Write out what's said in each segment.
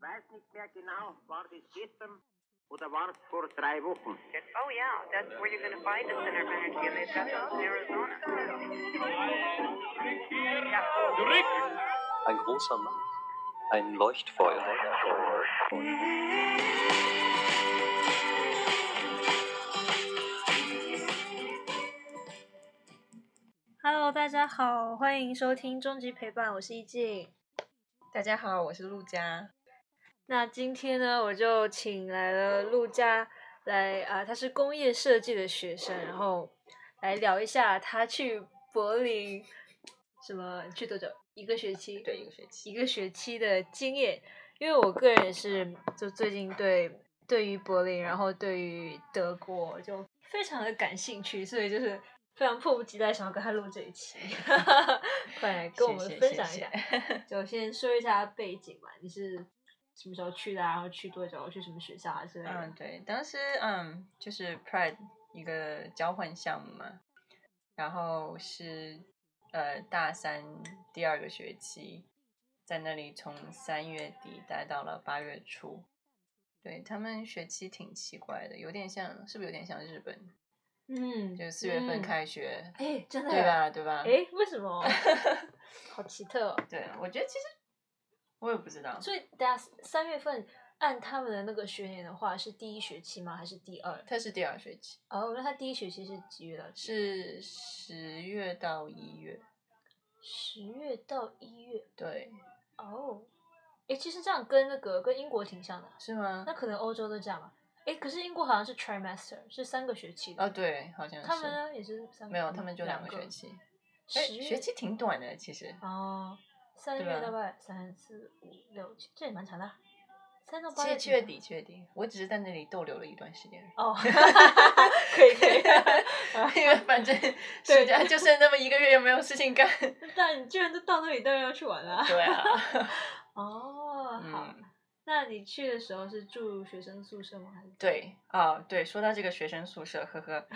weiß nicht mehr genau, war das gestern oder war es vor drei Wochen? Oh yeah, that's where you're going to find the center of energy, and they've got those in Arizona. Ein großer Mann. Ein Leuchtfeuer. Hello，大家好，欢迎收听终极陪伴，我是易静。大家好，我是陆佳。 那今天呢，我就请来了陆佳来啊，他是工业设计的学生，然后来聊一下他去柏林什么去多久？一个学期？对，一个学期。一个学期的经验。因为我个人也是，就最近对对于柏林，然后对于德国就非常的感兴趣，所以就是非常迫不及待想要跟他录这一期，快来跟我们分享一下。就先说一下背景吧，你是什么时候去的啊？然后去多久？去什么学校啊之类的？嗯，对，当时嗯就是 Pride 一个交换项目嘛，然后是呃大三第二个学期。在那里从三月底待到了八月初，对他们学期挺奇怪的，有点像，是不是有点像日本？嗯，就四月份开学，哎，真的，对吧？对吧？哎，为什么？好奇特。哦。对，我觉得其实我也不知道。所以大家三月份按他们的那个学年的话，是第一学期吗？还是第二？他是第二学期。哦，那他第一学期是几月到？是十月到一月。十月到一月。对。哦，哎，其实这样跟那个跟英国挺像的，是吗？那可能欧洲都这样吧。哎，可是英国好像是 trimester，是三个学期的。哦，对，好像是。他们呢也是三个。没有，他们就两个学期。哎，学期挺短的，其实。哦，三月大概三四五六七，这也蛮长的。三到八月。七月底，七月底，我只是在那里逗留了一段时间。哦，可以可以，因为反正 暑假就剩那么一个月，又没有事情干。但你居然都到那里，当然要去玩了。对啊。哦，好。那你去的时候是住学生宿舍吗？还是？对，啊，对，说到这个学生宿舍，呵呵，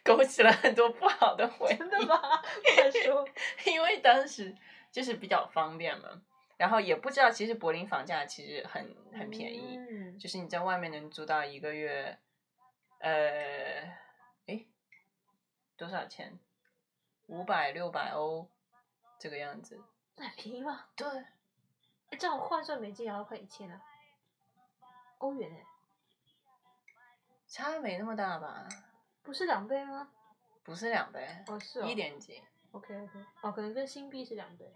勾起了很多不好的回忆。真的吗？快说。因为当时就是比较方便嘛。然后也不知道，其实柏林房价其实很很便宜，就是你在外面能租到一个月，呃，哎，多少钱？五百六百欧这个样子。那便宜吗？对。这样换算美金也要快一千啊。欧元哎。差没那么大吧？不是两倍吗？不是两倍。哦，是哦。一点几。OK OK，哦，可能跟新币是两倍。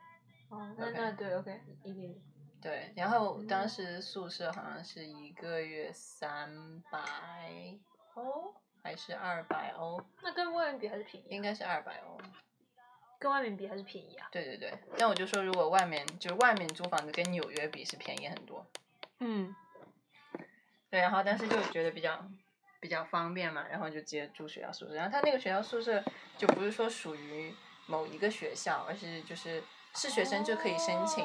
哦，那那对，OK，一点。对，然后当时宿舍好像是一个月三百欧，还是二百欧？那跟外面比还是便宜？应该是二百欧。跟外面比还是便宜啊？对对对，那我就说，如果外面就是外面租房子跟纽约比是便宜很多。嗯。对，然后但是就觉得比较比较方便嘛，然后就直接住学校宿舍。然后他那个学校宿舍就不是说属于某一个学校，而是就是。是学生就可以申请，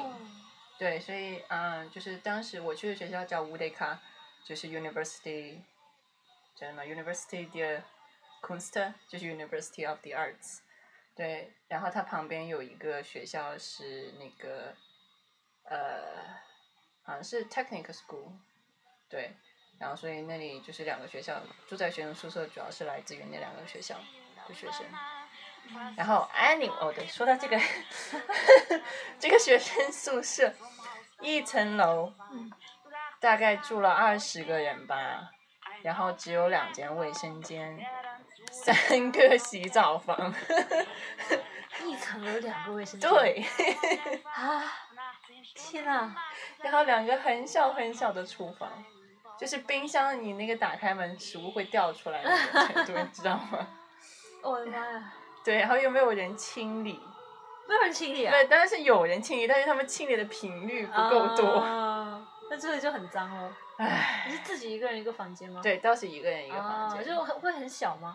对，所以嗯，就是当时我去的学校叫乌德卡，就是 University，叫什么 University de Kunst，就是 University of the Arts，对，然后它旁边有一个学校是那个，呃，好像是 Technical School，对，然后所以那里就是两个学校住在学生宿舍，主要是来自于那两个学校的学生。然后 any 哦，对，说到这个，这个学生宿舍，一层楼，大概住了二十个人吧，然后只有两间卫生间，三个洗澡房，一层楼两个卫生间，对，啊，天呐，然后两个很小很小的厨房，就是冰箱你那个打开门，食物会掉出来那种程度，你知道吗？我的妈呀！对，然后又没有人清理，没有人清理啊？对，当然是有人清理，但是他们清理的频率不够多，那这里就很脏哦。唉，你是自己一个人一个房间吗？对，倒是一个人一个房间，就很会很小吗？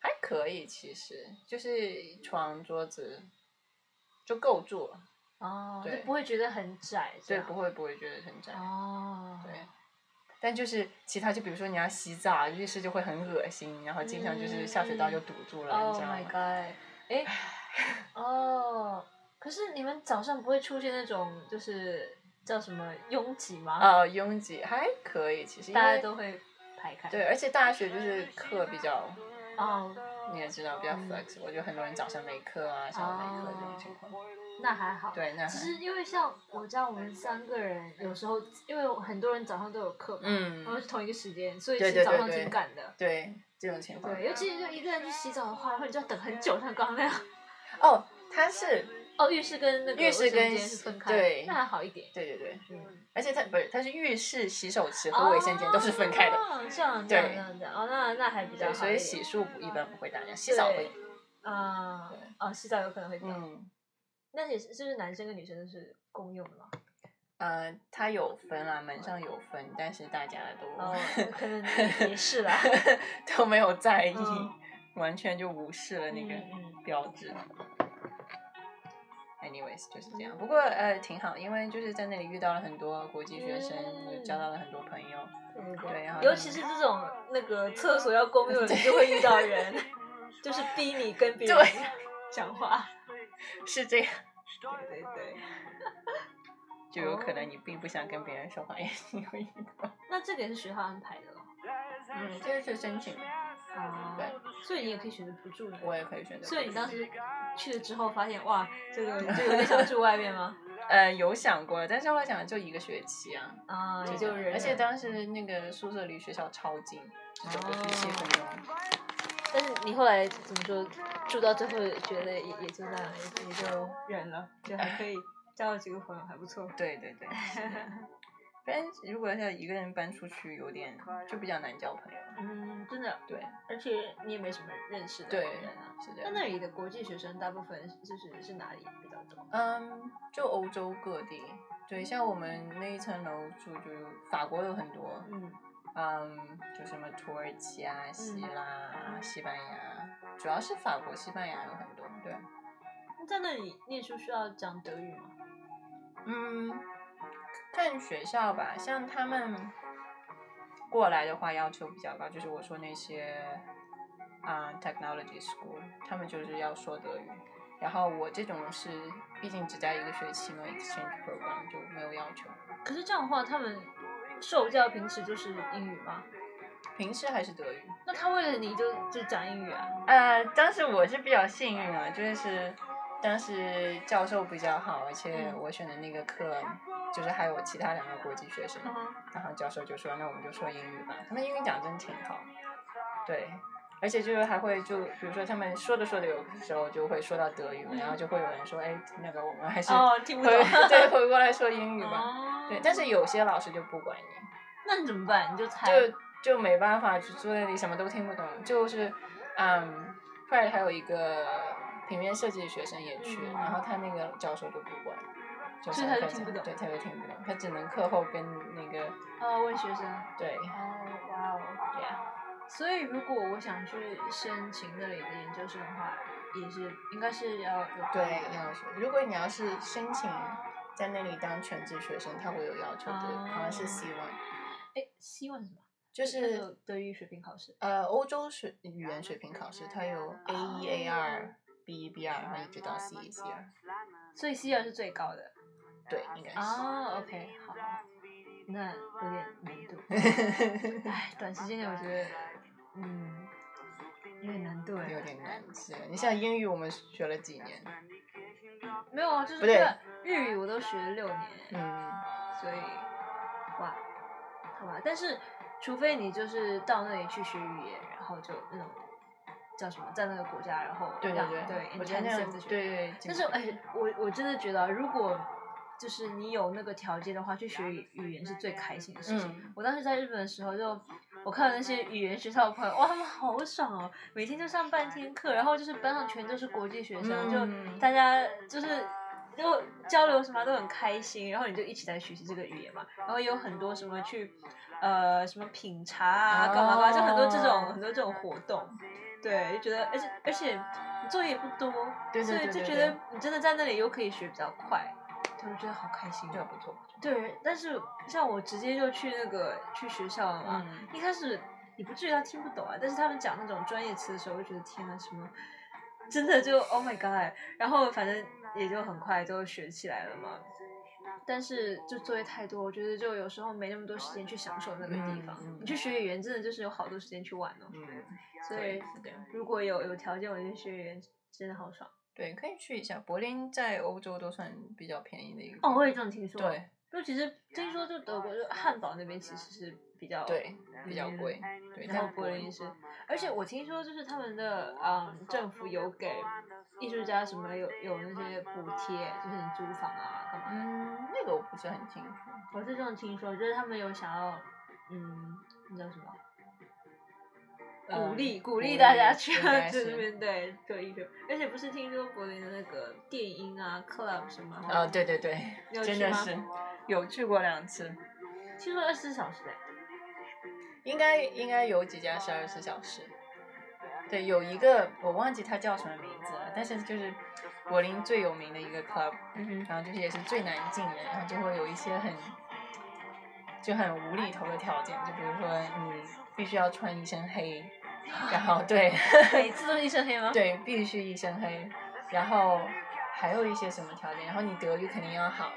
还可以，其实就是床桌子就够住了。哦，就不会觉得很窄。对，不会不会觉得很窄。哦，对。但就是其他，就比如说你要洗澡，浴室就会很恶心，然后经常就是下水道就堵住了，你知道吗？Oh my god！哎，哦，可是你们早上不会出现那种就是叫什么拥挤吗？哦，拥挤还可以，其实大家都会排开。对，而且大学就是课比较，哦，你也知道比较嗯 flexible，就很多人早上没课啊，下午没课这种情况。那还好。对，那还其实因为像我家我们三个人，有时候因为很多人早上都有课嘛，嗯然后是同一个时间，所以对其实早上挺赶的。对这种情况。对，尤其是就一个人去洗澡的话，然后你就要等很久，像刚刚那样。哦，他是，哦，浴室跟那个浴室跟卫生间是分开的，对那还好一点。对对对，嗯，而且它不是，它是浴室、洗手池和卫生间都是分开的。哦，这样这样对这样这样，哦，那那还比较好，所以洗漱不一般不会打架，洗澡会。啊对，哦，洗澡有可能会打。嗯，那也是是不是男生跟女生都是共用的吗？呃，它有分啊，门上有分，但是大家都、哦，可能 也是啦。都没有在意，嗯完全就无视了那个标志。Anyways，就是这样。不过呃挺好，因为就是在那里遇到了很多国际学生，嗯就交到了很多朋友。对对然后尤其是这种那个 厕所要公用就会遇到人，就是逼你跟别人 讲话。是这样，对对对。就有可哦能你并不想跟别人说话，也是会遇到。那这个也是学校安排的咯。嗯，这个是申请，啊对，所以你也可以选择不住的。我也可以选择。所以你当时去了之后发现，哇，这个就有点想住外面吗？呃有想过，但是后来想就一个学期啊，啊，也就忍忍而且当时那个宿舍离学校超近，就走过去七分钟。但是你后来怎么说，住到最后觉得也也就那样，也也就 忍了，就还可以交了几个朋友，还不错。对对对，不然如果要一个人搬出去，有点就比较难交朋友。嗯，真的，对而且你也没什么认识的人啊。，是的。那那里的国际学生大部分就是是哪里比较多？嗯，就欧洲各地，对，像我们那一层楼住就法国有很多，嗯，嗯，就什么土耳其啊、希腊啊、西班牙，主要是法国、西班牙有很多，对。那在那里念书需要讲德语吗？嗯，看学校吧，像他们过来的话要求比较高，就是我说那些啊、technology school，他们就是要说德语。然后我这种是，毕竟只在一个学期嘛，exchange program 就没有要求。可是这样的话，他们受教平时就是英语吗？平时还是德语。那他为了你就就讲英语啊？呃，当时我是比较幸运啊，就是当时教授比较好，而且嗯我选的那个课就是还有其他两个国际学生，然后教授就说那我们就说英语吧，他们英语讲真挺好，对，而且就是还会就比如说他们说着说着有时候就会说到德语嘛，然后就会有人说哎那个我们还是哦，听不懂回。对 回过来说英语吧，哦对，但是有些老师就不管你。那你怎么办？你就猜。就就没办法，就坐在那里什么都听不懂。就是，嗯，后来还有一个平面设计的学生也去，嗯然后他那个教授就不管，就所以上课他就听不懂对，他就听不懂，他只能课后跟那个呃，问学生。对哦，哇哦。呀，所以如果我想去申请那里的研究生的话，也是应该是要有对要求。如果你要是申请在那里当全职学生，他会有要求的，好像是 C one，哎，C one 是什么？就是德语水平考试。呃欧洲水语言水平考试，它有 A 一 A 二 B 一 B 二，然后一直到 C 一 C 二，所以 C 二是最高的。对，应该是。哦，OK，好，那有点难度。哎，短时间内我觉得，嗯，有点难度哎。有点难是。你像英语，我们学了几年？没有啊，就是不对日语我都学了六年，嗯，所以哇，好吧。但是除非你就是到那里去学语言，然后就那种叫什么，在那个国家，然后让对对对我觉得那样学。对对。但是哎，我我真的觉得啊，如果就是你有那个条件的话，去学语语言是最开心的事情。嗯我当时在日本的时候就，我看到那些语言学校的朋友，哇，他们好爽哦，每天就上半天课，然后就是班上全都是国际学生，嗯就大家就是。就交流什么都很开心，然后你就一起在学习这个语言嘛，然后也有很多什么去，呃，什么品茶啊，干嘛干嘛，就很多这种哦很多这种活动，对，就觉得，而且而且你作业也不多，对对所以就觉得你真的在那里又可以学比较快，就觉得好开心。对，但是像我直接就去那个去学校了嘛，嗯一开始你不至于他听不懂啊，但是他们讲那种专业词的时候，我就觉得天呐，什么真的就 Oh my God，然后反正也就很快就学起来了嘛。但是就作业太多，我觉得就有时候没那么多时间去享受那个地方。你去学语言真的就是有好多时间去玩哦。嗯，所以对。如果有有条件，我觉得学语言真的好爽。对，可以去一下。柏林在欧洲都算比较便宜的一个。哦，我也这样听说。对，就其实听说，就德国就汉堡那边其实是比较对比较贵。对，然后柏林是，而且我听说就是他们的嗯政府有给艺术家什么有有那些补贴，就是你租房啊干嘛。嗯，那个我不是很清楚。我是这种听说，就是他们有想要嗯，那叫什么？鼓励、嗯鼓励大家鼓去励应 该在是那边对做艺术，而且不是听说柏林的那个电音啊 club 什么啊，对对对真的是有去过两次。听说二十四小时的，应该应该有几家是二十四小时。对，有一个我忘记它叫什么名字了，但是就是柏林最有名的一个 club，嗯，然后就是也是最难进的，然后就会有一些很就很无厘头的条件，就比如说你必须要穿一身黑，然后对每次都是一身黑吗？对必须一身黑，然后还有一些什么条件，然后你德语肯定要好，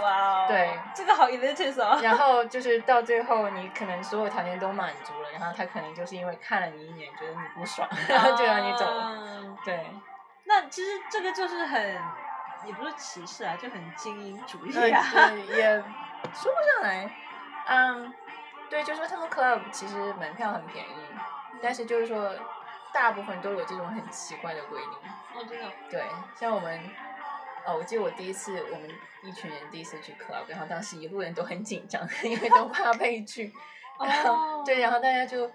哇哦，对这个好 elitist 哦。然后 就是到最后，你可能所有条件都满足了，然后他可能就是因为看了你一眼，觉得你不爽，然后就让你走了。啊对，那其实这个就是很，也不是歧视啊，就很精英主义啊。对 也说不上来。嗯，对，就说他们 club 其实门票很便宜，但是就是说大部分都有这种很奇怪的规定。哦，真的。对，像我们，哦，我记得我第一次我们一群人第一次去 club，然后当时一路人都很紧张，因为都怕被拒。然后、哦对，然后大家就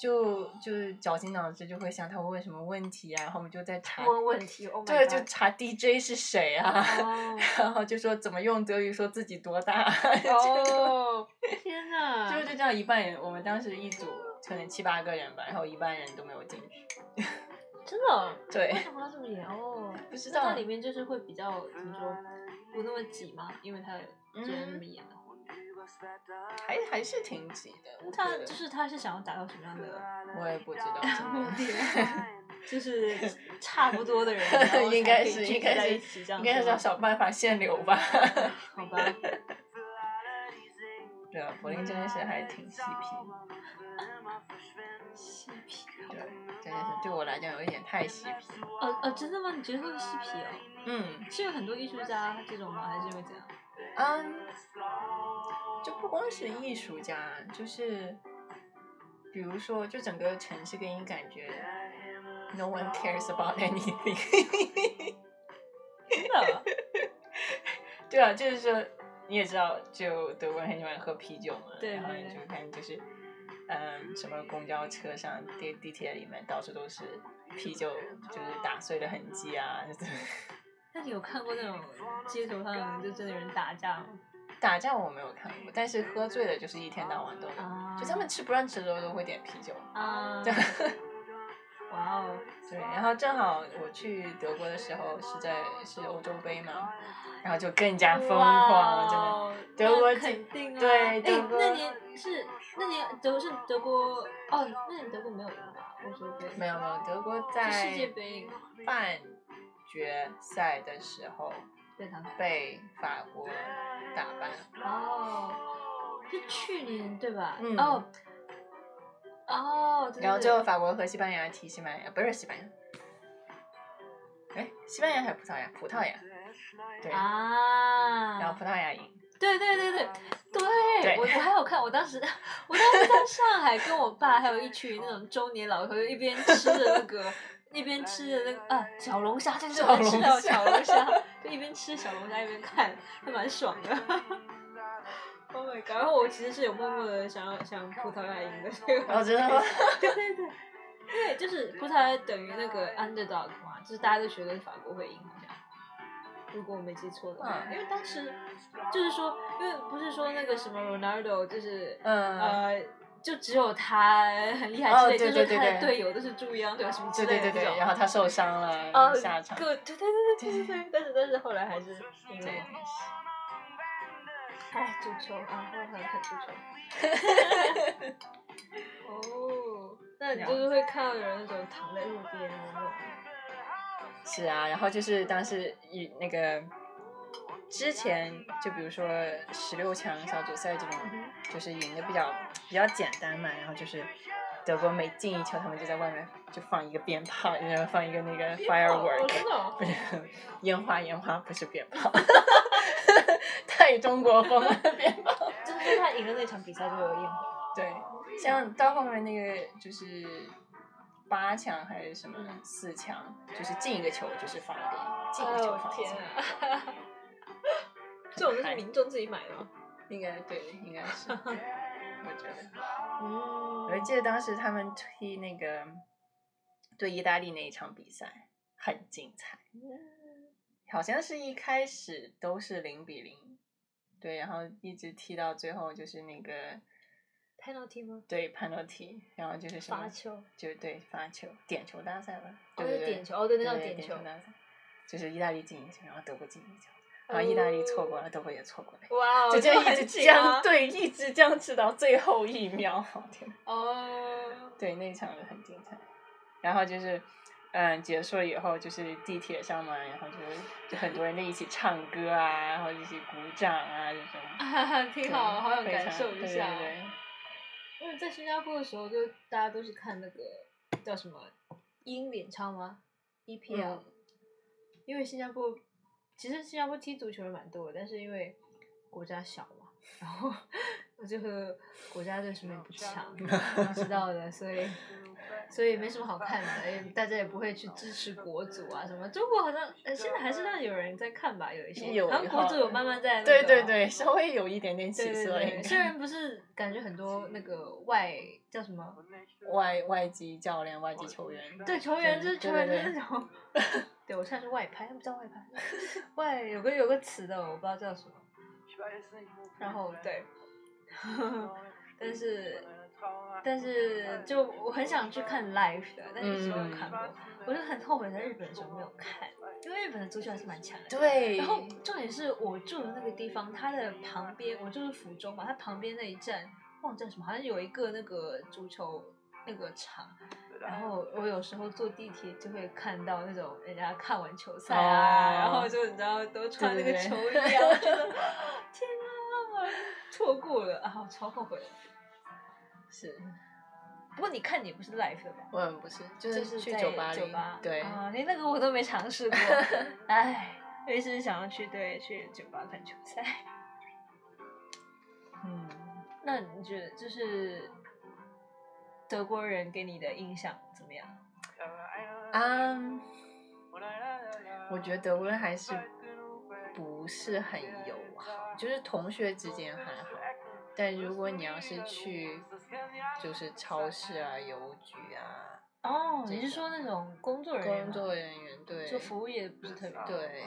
就就是绞尽脑汁，就会想他会问什么问题啊，然后我们就在查，问问题，Oh 对就查 DJ 是谁啊，哦 然后就说怎么用德语说自己多大，哦，天哪！就就这样一半人，我们当时一组可能七八个人吧，然后一半人都没有进去，真的？对为什么要这么严？哦，不知道那它里面就是会比较怎么说，不那么挤吗？因为它既然那么严的话，还还是挺挤的，他就是他是想要达到什么样的 我也不知道，目真的。的？就是 差不多的人，应该是应该是应该是要想办法限流吧。好吧？对啊，柏林真的是还挺嬉皮，嬉皮对，真的是对我来讲有一点太嬉皮。哦哦，真的吗？你觉得会嬉皮哦？嗯是有很多艺术家这种吗？还是因为怎样？嗯，就不光是艺术家，就是比如说，就整个城市给你感觉，no one cares about anything。真的？对啊，就是说你也知道，就德国人很喜欢喝啤酒嘛，对然后你就看就是，嗯，什么公交车上、地地铁里面到处都是啤酒，就是打碎的痕迹啊，就是那你有看过那种街头上就真的有人打架吗？打架我没有看过，但是喝醉了就是一天到晚都有，啊就他们吃不让吃的时候都会点啤酒。啊对，哇哦，对，然后正好我去德国的时候是在是欧洲杯嘛，然后就更加疯狂，真的。德国那肯定啊，对哎德国那年是那年德国是德国哦，那年德国没有赢吧？欧洲杯没有没有，德国是在世界杯半决赛的时候被法国打败。哦，是去年对吧？嗯哦哦，对然后对最后法国和西班牙踢西班牙，不是西班牙，哎，西班牙还是葡萄牙？葡萄牙，对，啊，然后葡萄牙赢。对对对对对，对我我还有看，我当时我当时在上海跟我爸还有一群那种中年老头，就一边吃着那个一边吃的那个啊小龙虾，就是我吃到小小龙龙虾，就一边吃小龙虾一边看，还蛮爽的。Oh my god！然后我其实是有默默的想要想葡萄牙赢的这个，哦真的吗对对对，因为就是葡萄牙等于那个 underdog 嘛，就是大家都觉得法国会赢，好像。如果我没记错的话，嗯因为当时就是说，因为不是说那个什么 Ronaldo 就是、嗯，呃，就只有他很厉害哦之类，对就是他的对对对队友都是猪一样对吧？什么之对类的这种。对对对，然后他受伤了，哦，下场。个对对对对对对对，但是但是后来还是赢了对。哎，足球啊，后来还看足球。哦，那你就是会看到有人那种躺在路边的那种。是啊，然后就是当时一那个之前就比如说十六强小组赛这种，就是赢的比较比较简单嘛，然后就是德国每进一球，他们就在外面就放一个鞭炮，然后放一个那个 firework，不是烟花，烟花不是鞭炮 太中国风了鞭炮。就是他赢了那场比赛就有烟花。对，像到后面那个就是八强还是什么嗯四强，就是进一个球就是放鞭，进一个球放天鞭，啊！这种都是民众自己买的吗？应该对，应该是，我觉得。嗯我记得当时他们踢那个对意大利那一场比赛很精彩，好像是一开始都是零比零，对，然后一直踢到最后就是那个 penalty 吗？对 penalty，然后就是什么罚球，就对罚球点球大赛吧，哦对对对，是点球哦对那叫对点球大赛，就是意大利进一球，然后德国进一球，然后意大利错过了，德国也错过了。哇哦，就这样一直很紧这样，啊对，一直僵持到最后一秒，我天哪！哦，对，那一场就很精彩。然后就是，嗯，结束了以后，就是地铁上嘛，然后就是就很多人在一起唱歌啊，然后一起鼓掌啊，这种。挺好，好想感受一下。对对因为在新加坡的时候，就大家都是看那个叫什么英联唱吗？EPL，、嗯因为新加坡其实新加坡踢足球的蛮多的，但是因为国家小嘛，然后我就和国家队什么也不强，你知道的，所以所以没什么好看的，也大家也不会去支持国足啊什么。中国好像呃现在还是让有人在看吧，有一些，有好像国足有慢慢在、那个对对对，稍微有一点点起对对色，虽然不是感觉很多那个外叫什么，外外籍教练、外籍球员，对球员就是球员对对就是那种，对我现在是外拍，不叫外拍，外有个有个词的我不知道叫什么，然后对，但是但是就我很想去看 live 的，但是一直没有看过，我就很后悔在日本的时候没有看，因为日本的足球还是蛮强的。对，然后重点是我住的那个地方，它的旁边，我就是福州嘛，它旁边那一站忘记叫什么，好像有一个那个足球那个场。然后我有时候坐地铁就会看到那种人家看完球赛啊，哦然后就你知道都穿那个球衣啊，我觉得天啊，错过了啊，我超后悔的。是不过你看你不是 live 的吧？我们不是，就就是去酒吧里，酒吧对，啊，连那个我都没尝试过，唉，我也是想要去对去酒吧看球赛。嗯。那你觉得就是德国人给你的印象怎么样？嗯，我觉得德国人还是不是很友好，就是同学之间还好，但如果你要是去就是超市啊、邮局啊，哦，你是说那种工作人员？工作人员对，就服务业不是特别对，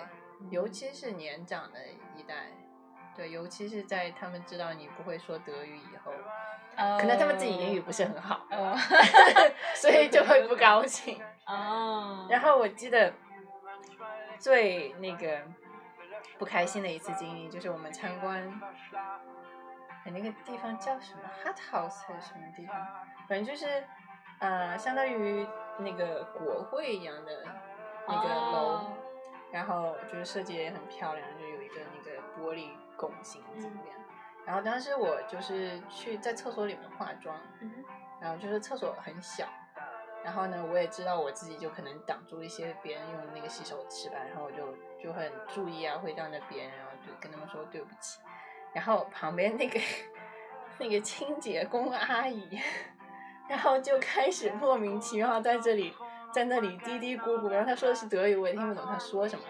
尤其是年长的一代，对，尤其是在他们知道你不会说德语以后，哦可能他们自己英语不是很好，哦所以就会不高兴。哦，然后我记得最那个不开心的一次经历，就是我们参观，哎，那个地方叫什么 Hut House 还是什么地方？反正就是，呃，相当于那个国会一样的那个楼，哦然后就是设计也很漂亮，就有一个那个拱形。然后当时我就是去在厕所里面化妆，嗯然后就是厕所很小，然后呢，我也知道我自己就可能挡住一些别人用的那个洗手池吧，然后我就就很注意啊，会让着别人，然后就跟他们说对不起。然后旁边那个那个清洁工阿姨，然后就开始莫名其妙在这里在那里嘀嘀咕咕，然后她说的是德语，我也听不懂她说什么。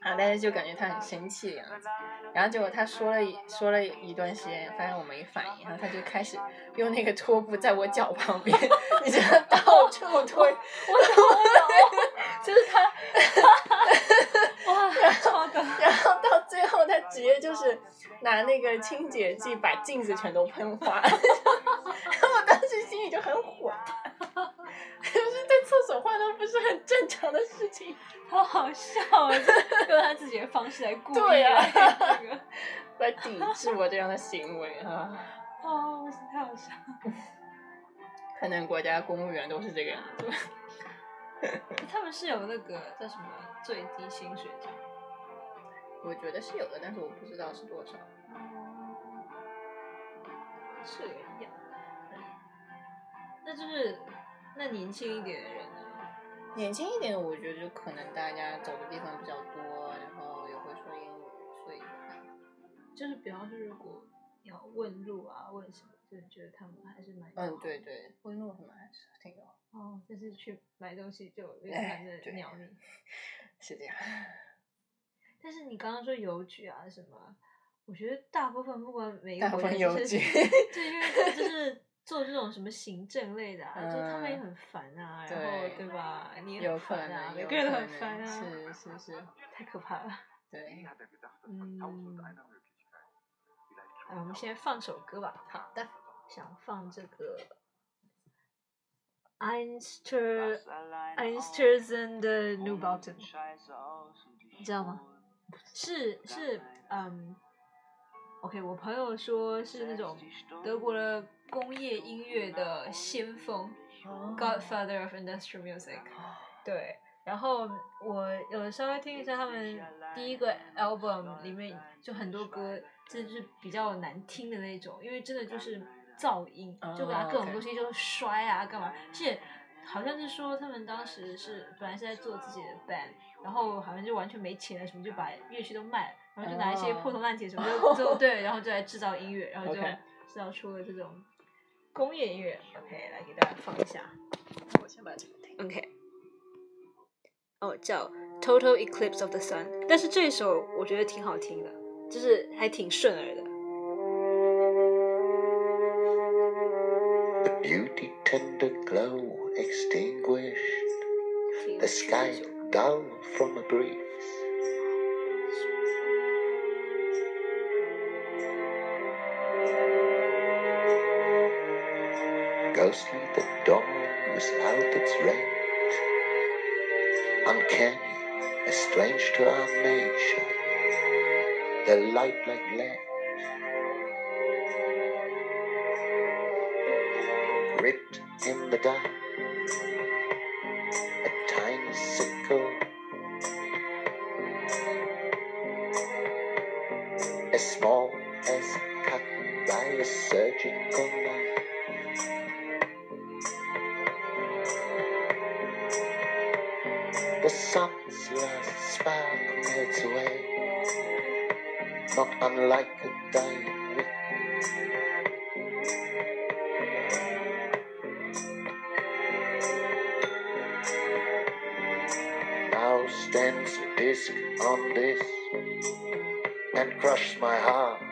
啊，但是就感觉他很生气的样子，然后结果他说了一说了一段时间，发现我没反应，然后他就开始用那个拖布在我脚旁边，你知道到处推，我懂 就是他，哇，超的，然后到最后他直接就是拿那个清洁剂把镜子全都喷花，然后我当时心里就很火大，就是在厕所化妆不是很正常的事情，好好笑啊！就用他自己的方式来故意 对啊来那个，来抵制我这样的行为啊。哦，太好笑了。可能国家公务员都是这个样子。他们是有那个叫什么最低薪水奖，我觉得是有的，但是我不知道是多少。这个样，那就是那年轻一点的人呢？年轻一点，我觉得就可能大家走的地方比较多，然后也会说英语，所以就是比方说，如果要问路啊，问什么，就觉得他们还是蛮友嗯，好对对，问路什么还是挺有，哦，但是去买东西就有点哎懒得对鸟你。是这样。但是你刚刚说邮局啊什么，我觉得大部分不管每个大部国家就是分邮局对，因为就是做这种什么行政类的啊，就他们也嗯很烦啊，然后对对吧？你也很烦啊，每个人都很烦啊，是是是，太可怕了。对。嗯，哎，我们先放首歌吧。好的，想放这个 Einster Einstürzen 的 New Bottom，你知道吗？是是嗯，OK，我朋友说是那种德国的工业音乐的先锋、Godfather of Industrial Music。对，然后我有稍微听一下他们第一个 album 里面就很多歌，这就是比较难听的那种，因为真的就是噪音，就把哦各种东西就摔啊干嘛，而且好像是说他们当时是本来是在做自己的 band，然后好像就完全没钱了什么，就把乐器都卖了，然后就拿一些哦。破铜烂铁什么 就就对，然后就来制造音乐，然后就制造出了这种工业音乐。OK，来给大家放一下。我先把这个听。OK，哦，叫 Total Eclipse of the Sun，但是这首我觉得挺好听的，就是还挺顺耳的。The beauty tender glow extinguished, the sky 一首歌 dull from a breeze. Ghostly the dawn without its range, uncanny, strange to our nature, the light like lead. Ripped in the dark, a tiny sickle, as small as cut by a surgical knife. Sun's last spark melts away, not unlike a dying wick. Now stands a disc on this and crushes my heart.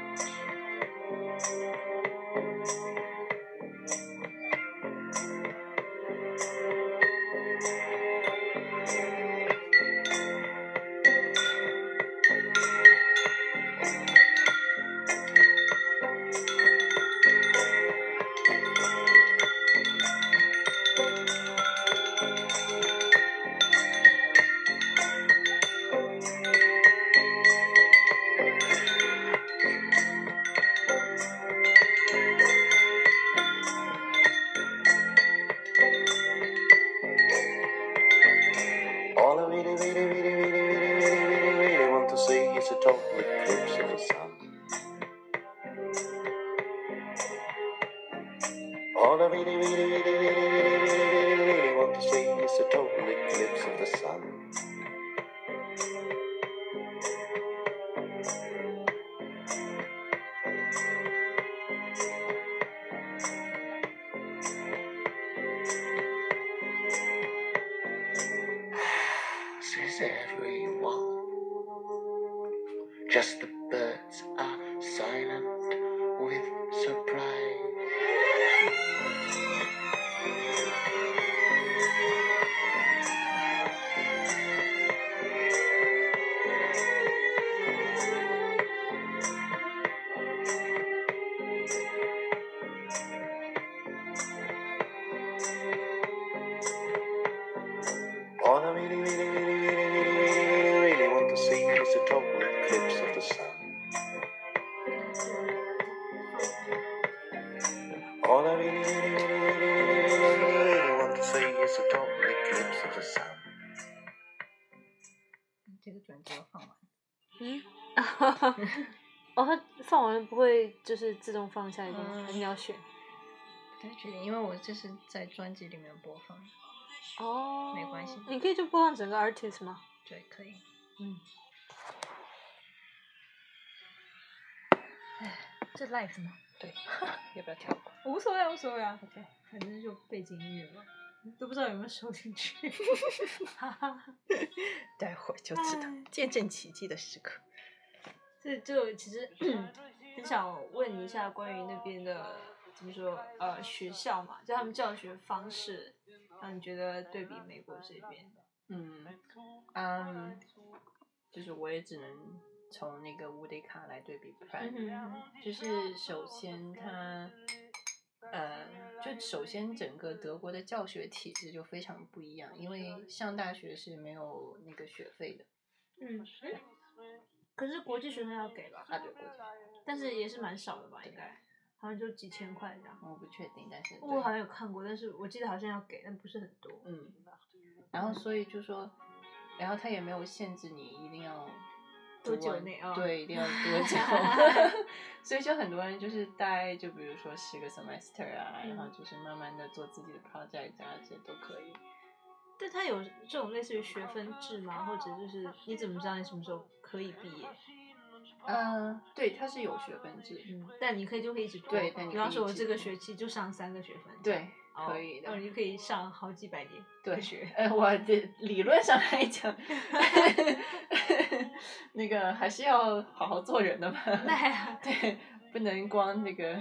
就是自动放下一个吗，嗯还是你要选？不太确定，因为我这是在专辑里面播放。哦，没关系你可以就播放整个 artist 吗？对，可以。嗯，哎这 live 吗？对，要不要跳过？无所谓，无所谓啊。OK，反正就背景音乐嘛，都不知道有没有收进去。哈哈，待会儿就知道哎，见证奇迹的时刻。这就其实 很想问一下关于那边的怎么说呃学校嘛，就他们教学方式，让你觉得对比美国这边。嗯，嗯，就是我也只能从那个乌迪卡来对比 Pratt，、嗯就是首先它，呃，就首先整个德国的教学体制就非常不一样，因为上大学是没有那个学费的嗯，可是国际学生要给吧？啊，对，国际但是也是蛮少的吧，应该好像就几千块这样。我不确定，但是我好像有看过，但是我记得好像要给，但不是很多。嗯，然后所以就说，然后他也没有限制你一定要多久内啊对，一定要多久，所以就很多人就是待，就比如说十个 semester 啊，然后嗯就是慢慢的做自己的 project 啊，这些都可以。但他有这种类似于学分制吗？或者就是你怎么知道你什么时候可以毕业？嗯、对，它是有学分制，嗯，但你可以就可以一直读。对但你比方说我这个学期就上三个学分。对，哦，可以的哦，。你就可以上好几百年。对学。呃，我的理论上来讲，那个还是要好好做人的嘛。那还对，不能光那个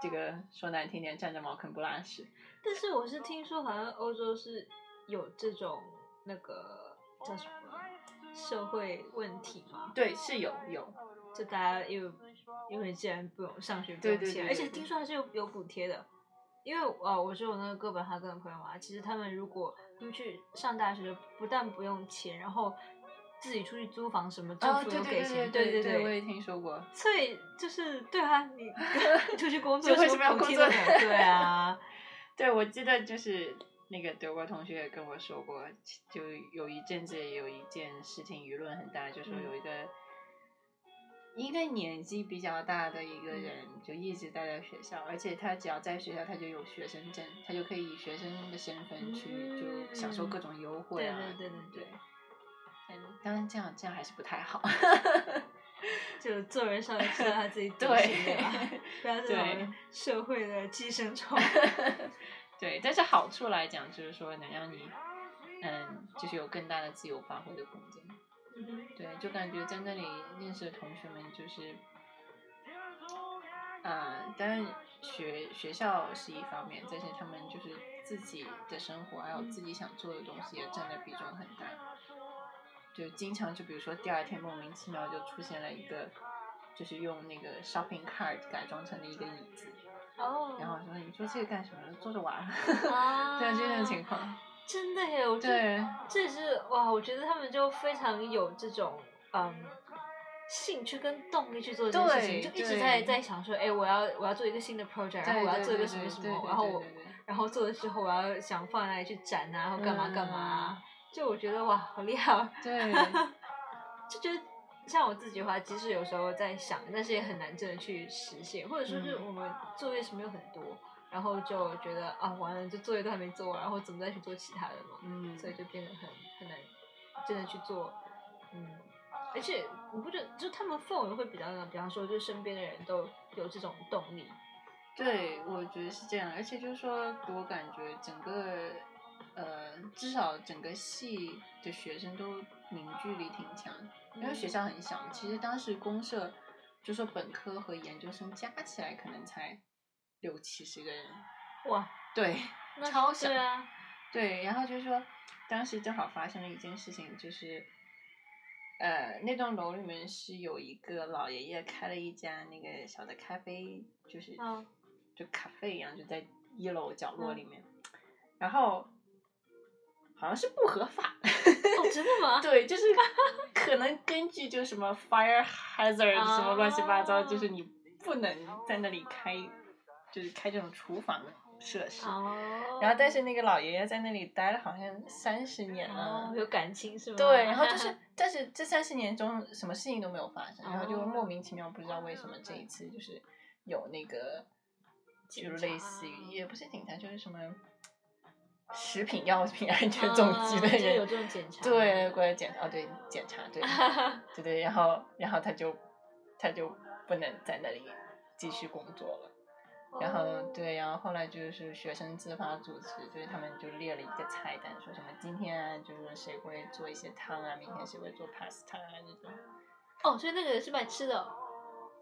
这个说难听点，站着茅坑不拉屎。但是我是听说，好像欧洲是有这种那个叫什么社会问题嘛，对，是有有，就大家又因为既然不用上学不用钱，而且听说还是有有补贴的。因为呃，我是我那个哥本哈根的朋友嘛，其实他们如果他们去上大学，不但不用钱，然后自己出去租房什么，政哦，府给钱，对对对，我也听说过。所以就是对啊，你 出去工作就为什么要补贴工作对啊，对，我记得就是那个德国同学也跟我说过，就有一阵子有一件事情舆论很大，就说嗯有一个、应该年纪比较大的一个嗯人，就一直待在学校，而且他只要在学校，他就有学生证，他就可以以学生的身份去就享受各种优惠啊。对对对对对嗯，当然这样这样还是不太好。就做人稍微知道他自己 底对？不要这种社会的寄生虫。对，但是好处来讲，就是说能让你，嗯，就是有更大的自由发挥的空间。嗯对，就感觉在那里认识的同学们就是，啊、当然学学校是一方面，但是他们就是自己的生活还有自己想做的东西也占的比重很大。就经常就比如说第二天莫名其妙就出现了一个，就是用那个 shopping cart 改装成的一个椅子，哦然后说你说这个干什么？坐着玩儿。啊对，就这种情况。真的耶，我觉得对，这是哇，我觉得他们就非常有这种嗯兴趣跟动力去做这件事情，就一直在在想说，哎，我要我要做一个新的 project，然后我要做一个什么什么，然后我然后做的之后我要想放在哪里去展啊，然后干嘛干嘛啊，就我觉得哇，好厉害哦。对 就觉得像我自己的话，即使有时候在想，但是也很难真的去实现，或者说是嗯我们作业什么有很多，然后就觉得啊，完了，这作业都还没做完，然后怎么再去做其他的嘛？嗯，所以就变得很很难真的去做，嗯。而且我不觉得，就他们氛围会比较，比方说，就身边的人都有这种动力，对，我觉得是这样，而且就是说，我感觉整个，呃，至少整个系的学生都凝聚力挺强，因为学校很小。其实当时公社就说本科和研究生加起来可能才六七十个人，哇，对，那超小。对啊，对，然后就是说，当时正好发生了一件事情，就是，呃，那栋楼里面是有一个老爷爷开了一家那个小的咖啡，就是、嗯就咖啡一样，就在一楼角落里面，然后好像是不合法，哦，真的吗？对，就是可能根据就什么 fire hazard 啊什么乱七八糟，就是你不能在那里开，就是开这种厨房设施。哦，然后，但是那个老爷爷在那里待了好像三十年了，哦，有感情是吗？对，然后就是 但是这三十年中什么事情都没有发生，然后就哦莫名其妙不知道为什么这一次就是有那个，就是类似于也不是警察，就是什么食品药品安全总局的啊就有人，这种检查，对，过来检哦对检查对 对对，然后然后他就他就不能在那里继续工作了。然后哦对，然后后来就是学生自发组织，就是他们就列了一个菜单，说什么今天啊，就是谁会做一些汤啊，明天谁会做 pasta 啊那种。哦，所以那个是卖吃的哦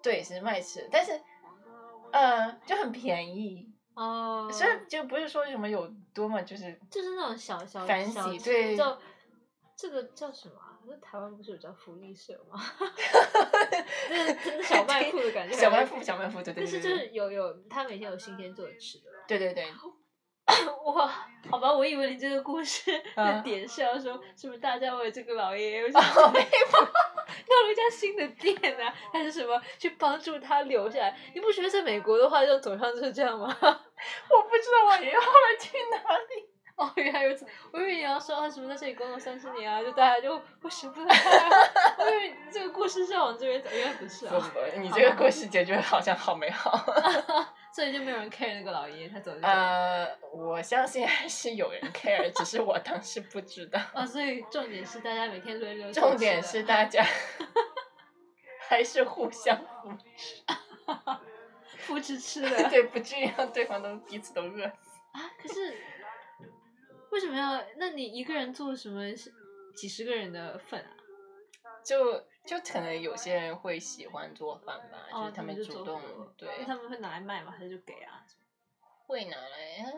对，是卖吃的，但是呃就很便宜，哦，所以就不是说什么有多么就是就是那种小小 Fancy，小对叫这个叫什么啊？那台湾不是有叫福利社吗？就是真的小卖铺的感觉，小卖铺，小卖铺，对对但是对对就是有有，他每天有新鲜做的吃的。对对对，哇，好吧，我以为你这个故事的啊点是要说，是不是大家为这个老爷爷哦弄了一家新的店啊，还是什么去帮助他留下来？你不觉得在美国的话，就走上就是这样吗？我不知道我爷爷后来去哪里。哦，原来如此，我以为你要说啊什么在这里工作三十年啊，就大家就不舍不得。我以为这个故事是要往这边走，原来不是不啊，不，你这个故事结局好像好美好。所以就没有人 care 那个老爷爷他走的。呃，我相信还是有人 care，只是我当时不知道。啊，所以重点是大家每天轮流做重点是大家 还是互相扶持，扶持吃的。对，不至于让对方都彼此都饿死。啊，可是为什么要？那你一个人做什么是几十个人的份啊？就就可能有些人会喜欢做饭吧，就他们就主动对那他们会拿来卖吗？还是就给啊？会拿来啊。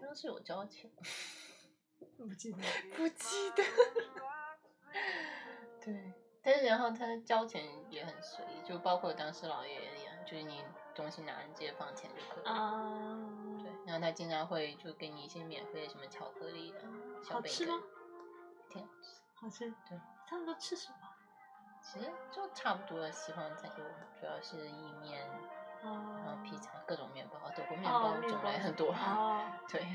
当时有交钱，不记得。不记得。对，但是然后他交钱也很随意，就包括当时老爷爷一样，就是你东西拿直接放钱就可以了。啊，对，然后他经常会就给你一些免费的什么巧克力的，小饼干好吃吗？挺好吃。好吃。对，他们都吃什么？其实就差不多，西方菜就主要是意面，然后披萨，各种面包，德国面哦包种类很多。哦，对，这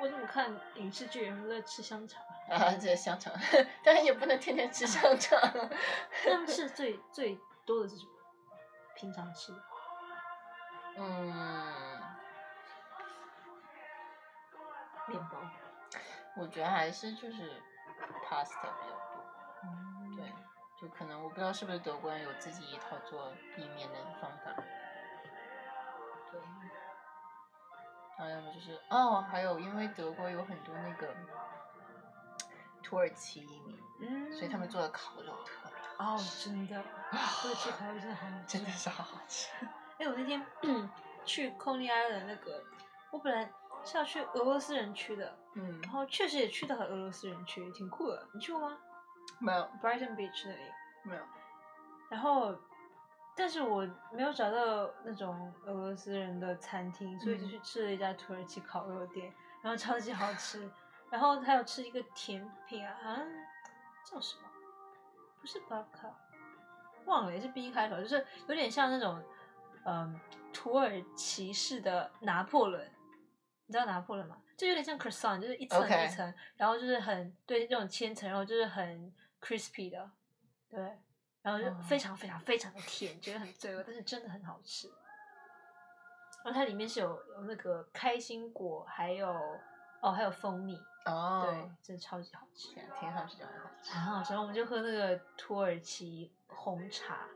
我怎么看影视剧人们都在吃香肠？啊，这香肠，但是也不能天天吃香 肠。他们吃最最多的是什么？平常吃的。嗯，面包。我觉得还是就是 pasta 比较多。嗯对，就可能我不知道是不是德国人有自己一套做意面的方法。对，然后要么就是哦，还有因为德国有很多那个土耳其移民，嗯所以他们做的烤肉特别好哦，吃，真的，土耳其烤肉真的好好吃 真的是好好吃。哎、我那天 去 Coney Island 那个，我本来是要去俄罗斯人区的，嗯然，后确实也去到了俄罗斯人区，挺酷的。你去过吗没有？Brighton Beach 那里。没有，然后，但是我没有找到那种俄罗斯人的餐厅，所以就嗯去吃了一家土耳其烤肉店，然后超级好吃。然后还有吃一个甜品啊，好像叫什么？不是巴卡忘了，也是 B 开头，就是有点像那种嗯土耳其式的拿破仑。你知道拿破仑吗？就有点像 croissant，就是一层一层然后就是很对这种千层，然后就是很 crispy 的，对，然后就哦非常非常非常的甜，觉得很罪恶，但是真的很好吃。然后它里面是有有那个开心果，还有哦还有蜂蜜，哦，对，真的超级好吃。天啊，听上去就很好吃。很好吃，然后我们就喝那个土耳其红茶，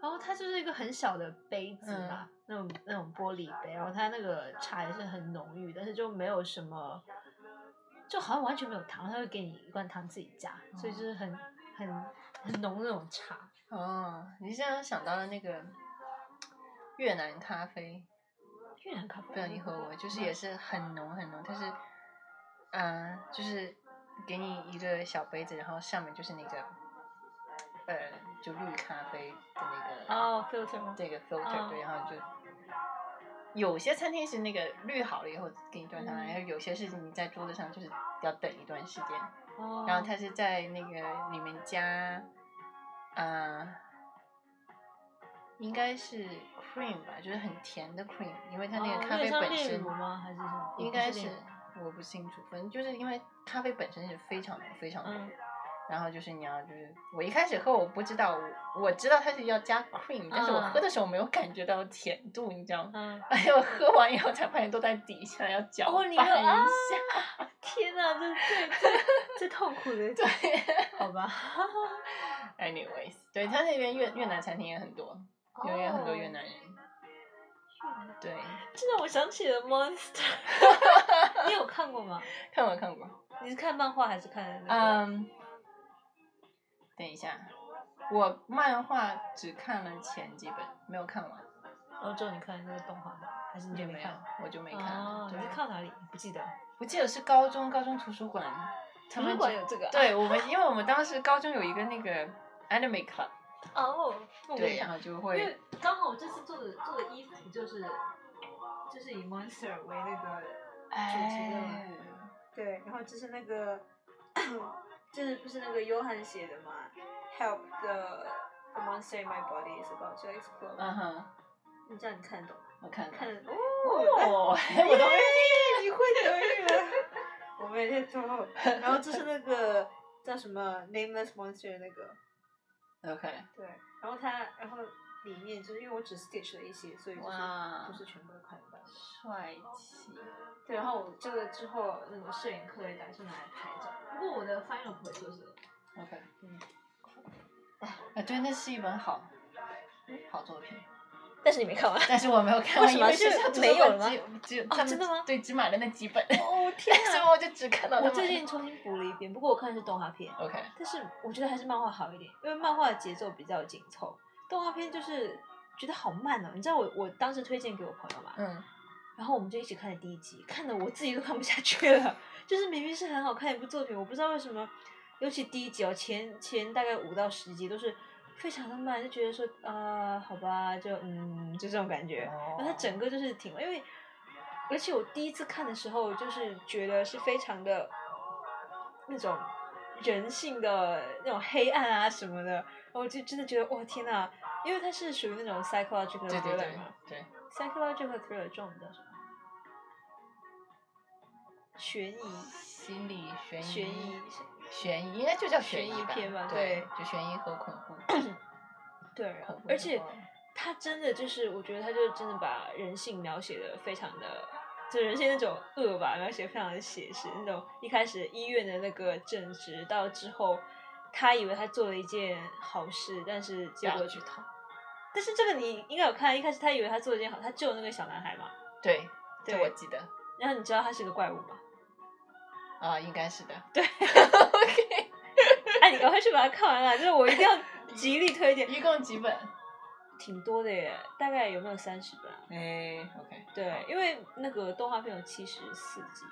然后它就是一个很小的杯子嘛，那种那种玻璃杯，然后它那个茶也是很浓郁，但是就没有什么，就好像完全没有糖，它会给你一罐糖自己加，所以就是很很很浓那种茶。哦，你现在想到了那个越南咖啡，越南咖啡，不知道你喝过，就是也是很浓很浓，它是，嗯、就是给你一个小杯子，然后上面就是那个，呃，就绿咖啡的那个，哦，filter 吗？这个 filter，、哦对，然后就。有些餐厅是那个滤好了以后给你端上来，嗯。然后有些事情你在桌子上就是要等一段时间，哦，然后它是在那个里面加，呃，应该是 cream 吧，就是很甜的 cream，因为它那哦个咖啡本身乳吗？还是什么？应该是我不清楚，反正就是因为咖啡本身是非常非常浓，嗯然后就是你要就是我一开始喝我不知道，我我知道它是要加 cream，但是我嗯喝的时候没有感觉到甜度，你知道吗？嗯，而且我喝完以后才发现都在底下，要搅拌一下。！天哪，这最最最痛苦的，对好吧？anyways，对他那边越越南餐厅也很多，因为有很多越哦南人。对，这让我想起了 Monster，你有看过吗？看过看过。你是看漫画还是看那个？嗯，等一下，我漫画只看了前几本，没有看完，然后之后你看那个动画吗？还是你就就没有看？，我就没看。哦，对你是看哪里？不记得。我记得是高中，高中图书馆，他图书们就馆有这个啊？对我们，因为我们当时高中有一个那个 anime club，哦，对，然后就会因为刚好我这次做的做的衣服就是就是以 Monster 为那个主题的。哎对，然后就是那个，就是不是那个约翰写的嘛？Help the the monster in my body is about to explode。嗯哼，你这样你看得懂吗？我看。看哦，我都没耶，你会德语了，我没在做。然后这是那个叫什么 Nameless Monster 的那个，OK，对，然后他然后里面就是因为我只 stitch 了一些，所以就是不是全部都看得到。帅气。对，然后我这个之后那个摄影课也打算拿来拍照，不过我的 final 不会做这个。OK，嗯，啊，对，那是一本好好作品，但是你没看完。但是我没有看完，为什么因为学是校没有了吗只有只有哦他真的吗对，只买了那几本，哦 天啊所以我就只看到我最近重新补了一遍，不过我看的是动画片，OK，但是我觉得还是漫画好一点，因为漫画的节奏比较紧凑，动画片就是觉得好慢哦。你知道我我当时推荐给我朋友嘛，嗯，然后我们就一起看了第一集，看的我自己都看不下去了。就是明明是很好看一部作品，我不知道为什么，尤其第一集哦，前前大概五到十集都是非常的慢，就觉得说啊、好吧，就嗯，就这种感觉。然后它整个就是挺，因为而且我第一次看的时候，就是觉得是非常的那种人性的那种黑暗啊什么的，我就真的觉得哇天呐，因为它是属于那种 psychological 对对 thriller 对，，psychological thriller 这种叫什么？悬疑，心理悬疑悬疑，悬疑应该就叫悬疑疑片吧对对，就悬疑和恐怖，对，而且他真的就是，我觉得他就真的把人性描写的非常的，就人性那种恶吧，描写非常的写实，那种一开始医院的那个正直，到之后他以为他做了一件好事，但是结果不要剧透，但是这个你应该有看，一开始他以为他做了一件好，他救那个小男孩嘛，对，这对我记得。然后你知道他是个怪物吗？啊，应该是的，对，OK，哎，你赶快去把它看完了，就是我一定要极力推荐，一共几本？挺多的耶，大概有没有三十本啊？哎，OK，对，因为那个动画片有七十四集，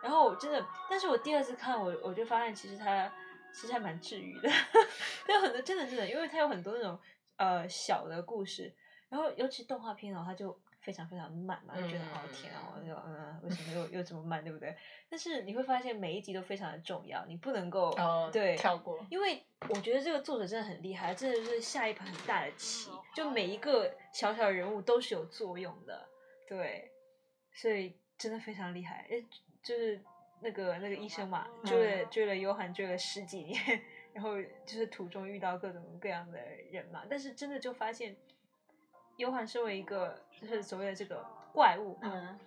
然后我真的，但是我第二次看我我就发现其实它其实还蛮治愈的，它有很多真的真的，因为它有很多那种呃小的故事，然后尤其动画片哦，它就非常非常慢嘛，就觉得、嗯哦天啊，我就嗯为什么又又这么慢，对不对？但是你会发现每一集都非常的重要，你不能够、哦，对跳过，因为我觉得这个作者真的很厉害，真的是下一盘很大的棋，就每一个小小的人物都是有作用的，对，所以真的非常厉害。诶，就是那个那个医生嘛，追了追了约翰追了十几年，然后就是途中遇到各种各样的人嘛，但是真的就发现，约翰身为一个就是所谓的这个怪物，嗯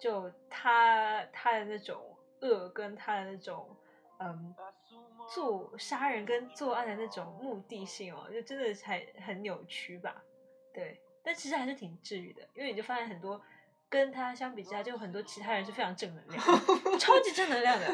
就他他的那种恶跟他的那种嗯做杀人跟作案的那种目的性哦，就真的还很扭曲吧？对，但其实还是挺治愈的，因为你就发现很多跟他相比之下，就很多其他人是非常正能量，超级正能量的。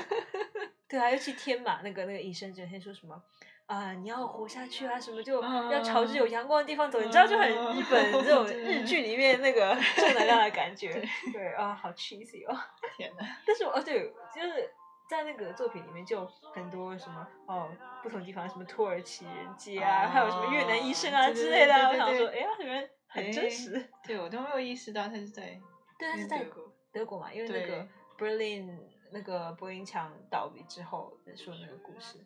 对啊，尤其天马那个那个医生整天说什么。啊，你要活下去啊！什么就要朝着有阳光的地方走，你知道就很日本这种日剧里面那个 正能量的感觉。对啊，好 cheesy 哦。天哪，但是哦，对，就是在那个作品里面就很多什么哦，不同地方什么土耳其人街啊，还有什么越南医生啊之类的啊。我想说，哎呀，你们很真实。对我都没有意识到他是在对，他是在德国嘛，因为那个对 Berlin 那个柏林墙倒闭之后说那个故事。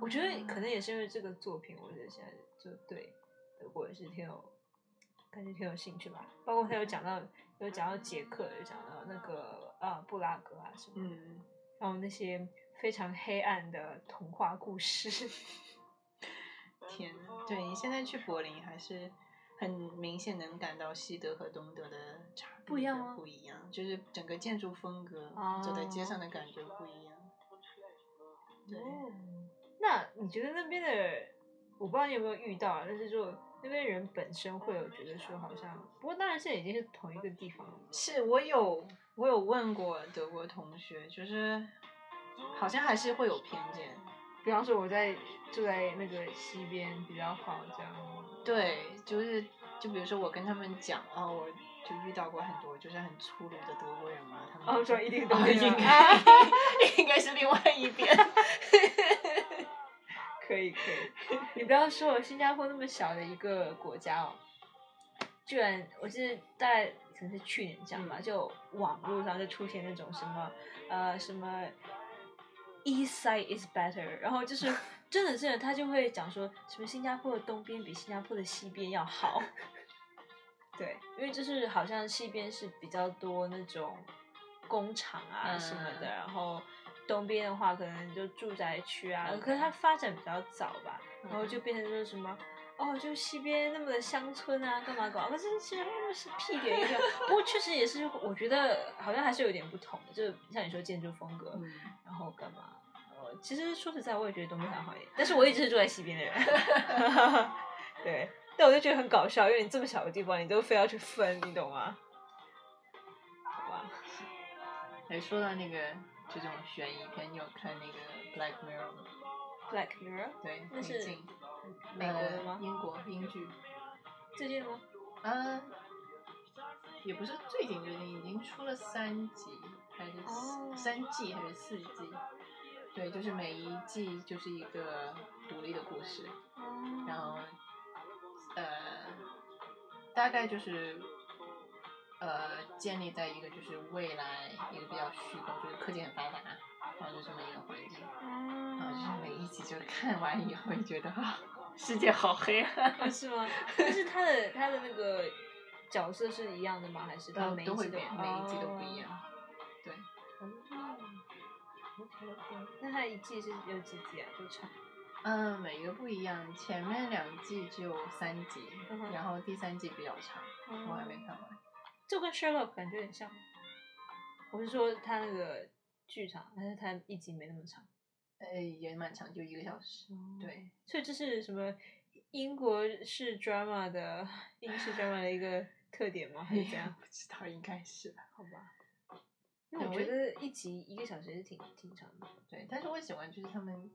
我觉得可能也是因为这个作品，我觉得现在就对德国也是挺有感觉挺有兴趣吧。包括他有讲到有讲到捷克，有讲到那个啊布拉格啊什么，嗯，然后那些非常黑暗的童话故事。天呐，对你现在去柏林还是很明显能感到西德和东德的差别的，不一样吗不一样，就是整个建筑风格，哦走在街上的感觉不一样。对，哦，那你觉得那边的，我不知道你有没有遇到啊，但是就那边人本身会有觉得说好像，不过当然现在已经是同一个地方了。是我有我有问过德国同学，就是好像还是会有偏见。比方说我在住在那个西边比较好，这样。对，就是就比如说我跟他们讲，然后我就遇到过很多就是很粗鲁的德国人嘛，他们说一定都哦会应有该 应该是另外一边。可以可以，你不要说新加坡那么小的一个国家哦，居然我记得在可能是去年这样吧，就网络上就出现那种什么呃什么 East side is better，然后就是 真的真的他就会讲说什么新加坡的东边比新加坡的西边要好，对，因为就是好像西边是比较多那种工厂啊什么的，嗯然后东边的话可能就住宅区啊，嗯可是它发展比较早吧，然后就变成就是什么。哦，就西边那么的乡村啊，干嘛搞？可是其实是屁点一个，不过确实也是，我觉得好像还是有点不同的，就像你说建筑风格，嗯，然后干嘛？呃，其实说实在，我也觉得东边还好一点，但是我一直是住在西边的人，对，但我就觉得很搞笑，因为你这么小的地方，你都非要去分，你懂吗？好吧，哎，说到那个这种悬疑片，你有看那个《Black Mirror》吗？Black Mirror，对，那是美国的吗呃？英国英剧。最近吗？嗯，也不是最近最近，已经出了三集还是三季还是四季？对，就是每一季就是一个独立的故事，然后呃，大概就是呃建立在一个就是未来一个比较虚构，就是科技很发达，然后就这么一个环境，然后就是每一集就看完以后，就觉得啊，世界好黑暗。啊，是吗？但是他的他的那个角色是一样的吗？还是他呃每一集都会变，每一集都不一哦样。对，那他一季是有几集啊？多长？嗯，每个不一样，前面两季只有三集，嗯然后第三季比较长，我还没看完。就跟 Sherlock 感觉很像。我是说他那个剧场，但是他一集没那么长。呃，也蛮长，就一个小时。哦对，所以这是什么英国式 drama 的英式 drama 的一个特点吗？还是怎样？不知道，应该是吧。好吧。我觉得一集一个小时是挺挺长的，对，但是我喜欢就是他们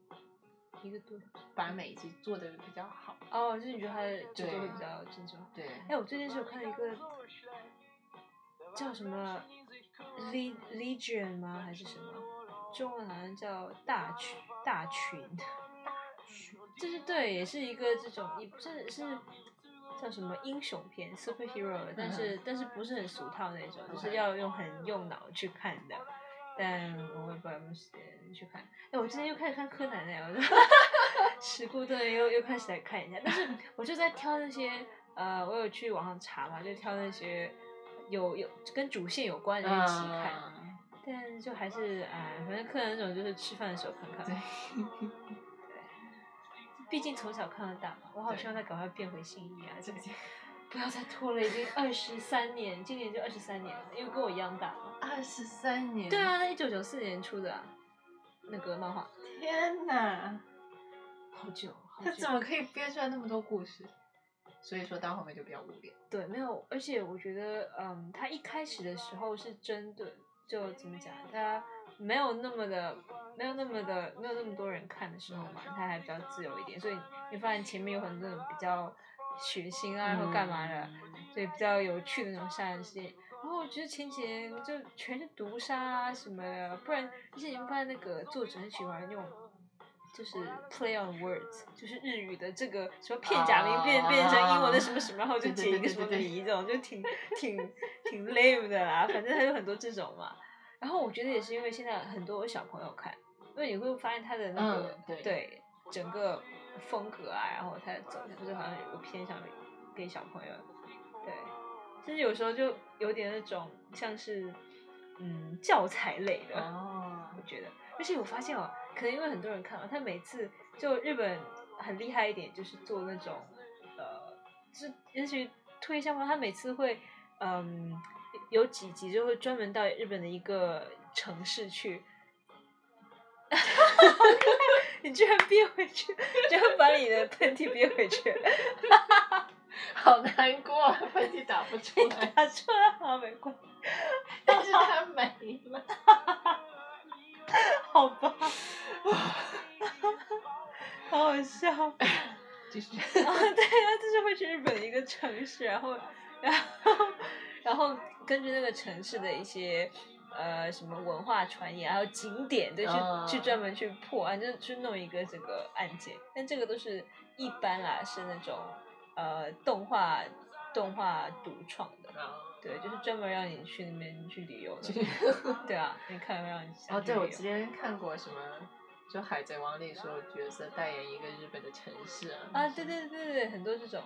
一个多小时。把每一集做的比较好。哦，就是你觉得它的制作对会比较正宗。对，哎，我最近是有看了一个叫什么 Le Legion 吗？还是什么？中文好像叫大群大群。就是对，也是一个这种，也不是是叫什么英雄片 superhero，但是、但是不是很俗套那种，就是要用很用脑去看的。但我也不知道有没有时间去看。哎，我之前又开始看柯南了，我就时过多年又又开始来看一下。但是我就在挑那些呃，我有去网上查嘛，就挑那些有有跟主线有关的那些期看。嗯但就还是哎，反正柯南那种就是吃饭的时候看看。对，毕竟从小看到大嘛，我好希望他赶快变回新一啊！这对对不要再拖了，已经二十三年，今年就二十三年了，因为跟我一样大嘛。二十三年。对，啊，他一九九四年出的、啊、那个漫画，天哪，好久好久。他怎么可以编出来那么多故事？所以说到后面就比较无聊。对，没有，而且我觉得，嗯，他一开始的时候是针对，就怎么讲，他没有那么的，没有那么的，没有那么多人看的时候嘛，他还比较自由一点，所以你发现前面有很多比较血腥啊，然后干嘛的，嗯所以比较有趣的那种杀人事件。然后我觉得前几年就全是毒杀啊什么的，不然而且你们发现那个作者很喜欢用。就是 play on words，就是日语的这个什么片假名变、变成英文的什么什么，然后就对对解一个什么对对对对谜这种，就挺挺挺 lame 的啦。反正还有很多这种嘛。然后我觉得也是因为现在很多小朋友看，因为你会发现他的那个、嗯对整个风格啊，然后他走向就是好像有个偏向给小朋友，对，甚至有时候就有点那种像是嗯教材类的，哦，我觉得。而且我发现哦，可能因为很多人看到他每次就日本很厉害一点，就是做那种呃，就是也许推销嘛，他每次会嗯有几集就会专门到日本的一个城市去。你居然憋回去，居然把你的喷嚏憋回去，好难过，喷嚏打不出来，打出来好没关系，但是它没了。好吧，好好笑。就是 啊，对啊，就是会去日本的一个城市，然后，然后，然后根据那个城市的一些呃什么文化传言，还有景点，对，去、啊去专门去破案，就去弄一个这个案件。但这个都是一般啦，是那种呃动画动画独创的，对，就是专门让你去那边去旅游的。对啊，你看让你想哦，对，我之前看过什么，就《海贼王》里说角色代言一个日本的城市啊。啊，对对对对对，很多这种，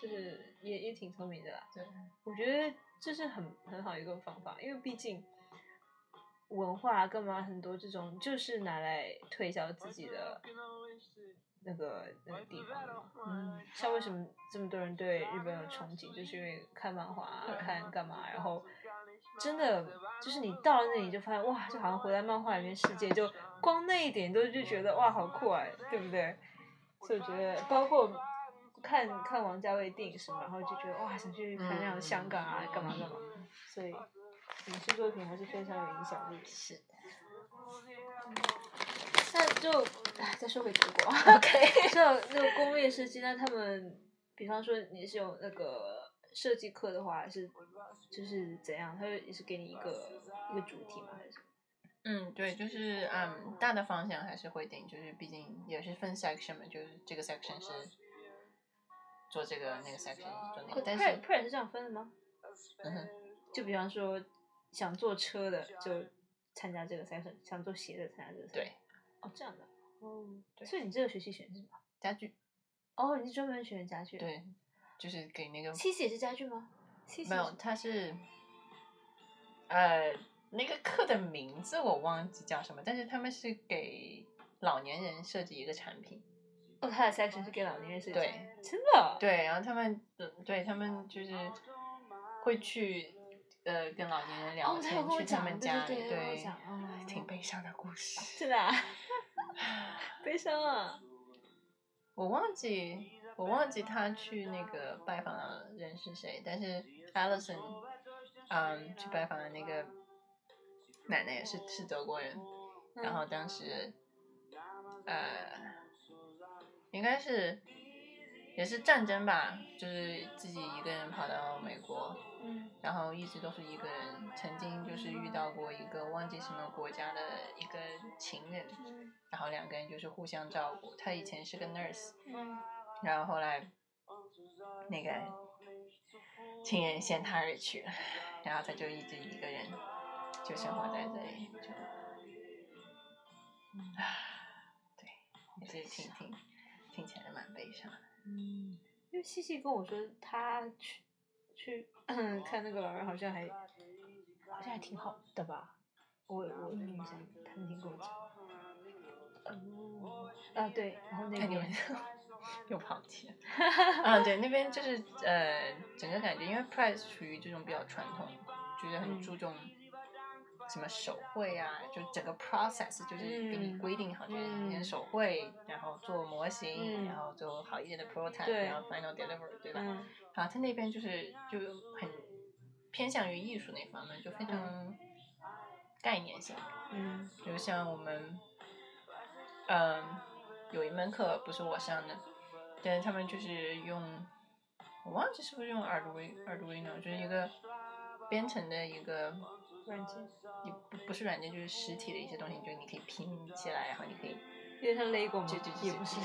就是也也挺聪明的啦。对，我觉得这是很很好一个方法，因为毕竟文化干嘛很多这种就是拿来推销自己的那个那个地方嘛。嗯，像为什么这么多人对日本有憧憬，就是因为看漫画、啊、看干嘛，然后真的就是你到了那里就发现哇，就好像回到漫画里面世界，就光那一点都就觉得哇好酷啊，对不对？所以我觉得包括看看王家卫电影什么，然后就觉得哇想去看那样香港啊，干嘛干嘛，所以影视作品还是非常有影响力。是。那就哎，再说回德国，OK，像那个工业设计，那他们，比方说你是有那个设计课的话，是就是怎样？他也是给你一个一个主题吗？还是？嗯，对，就是嗯，大的方向还是会定，就是毕竟也是分 section 嘛，就是这个 section 是做这个，那个 section 做那个，但是 p r 是这样分的吗？嗯哼，就比方说想坐车的就参加这个 section，想做鞋的参加这个。对，哦，这样的。哦，对所以你这个学期选的是什么？家具，哦，你是专门选家具。。对，就是给那个七喜也是家具吗？七喜没有，它是呃那个课的名字我忘记叫什么，但是他们是给老年人设计一个产品，哦，他的 section 是给老年人设计。对，真的。。对，然后他们呃对他们就是会去呃跟老年人聊天，去他们家里，对挺悲伤的故事。是的啊，悲伤啊。我忘记我忘记他去那个拜访的人是谁，但是 Alison，嗯，去拜访的那个奶奶也是是德国人，然后当时呃应该是也是战争吧，就是自己一个人跑到美国，嗯然后一直都是一个人，曾经就是遇到过一个忘记什么国家的一个情人，嗯然后两个人就是互相照顾。他以前是个 nurse，嗯然后后来那个情人先他而去了，然后他就一直一个人就生活在这里，就啊，对，也是挺挺听起来蛮悲伤的。嗯，因为西西跟我说他去去 看那个老人，好像还好像还挺好的吧？我我印象，他那天跟我讲。哦，啊对，然后那看你们边 又跑题了。啊，对，那边就是呃，整个感觉，因为 Price 属于这种比较传统，就是很嗯注重什么手绘啊，就整个 process 就是给你嗯。规定好，就是你先嗯。手绘，然后做模型，嗯。然后做好一点的 prototype，然后 final deliver，对吧？嗯。然后他那边就是就很偏向于艺术那方面，就非常概念性。嗯。就像我们，嗯，有一门课不是我上的，但是他们就是用，我忘记是不是用 Arduino Arduino，就是一个编程的一个软件，也不不是软件，就是实体的一些东西，就是你可以拼起来，然后你可以，有点像 LEGO 吗？就就就也不是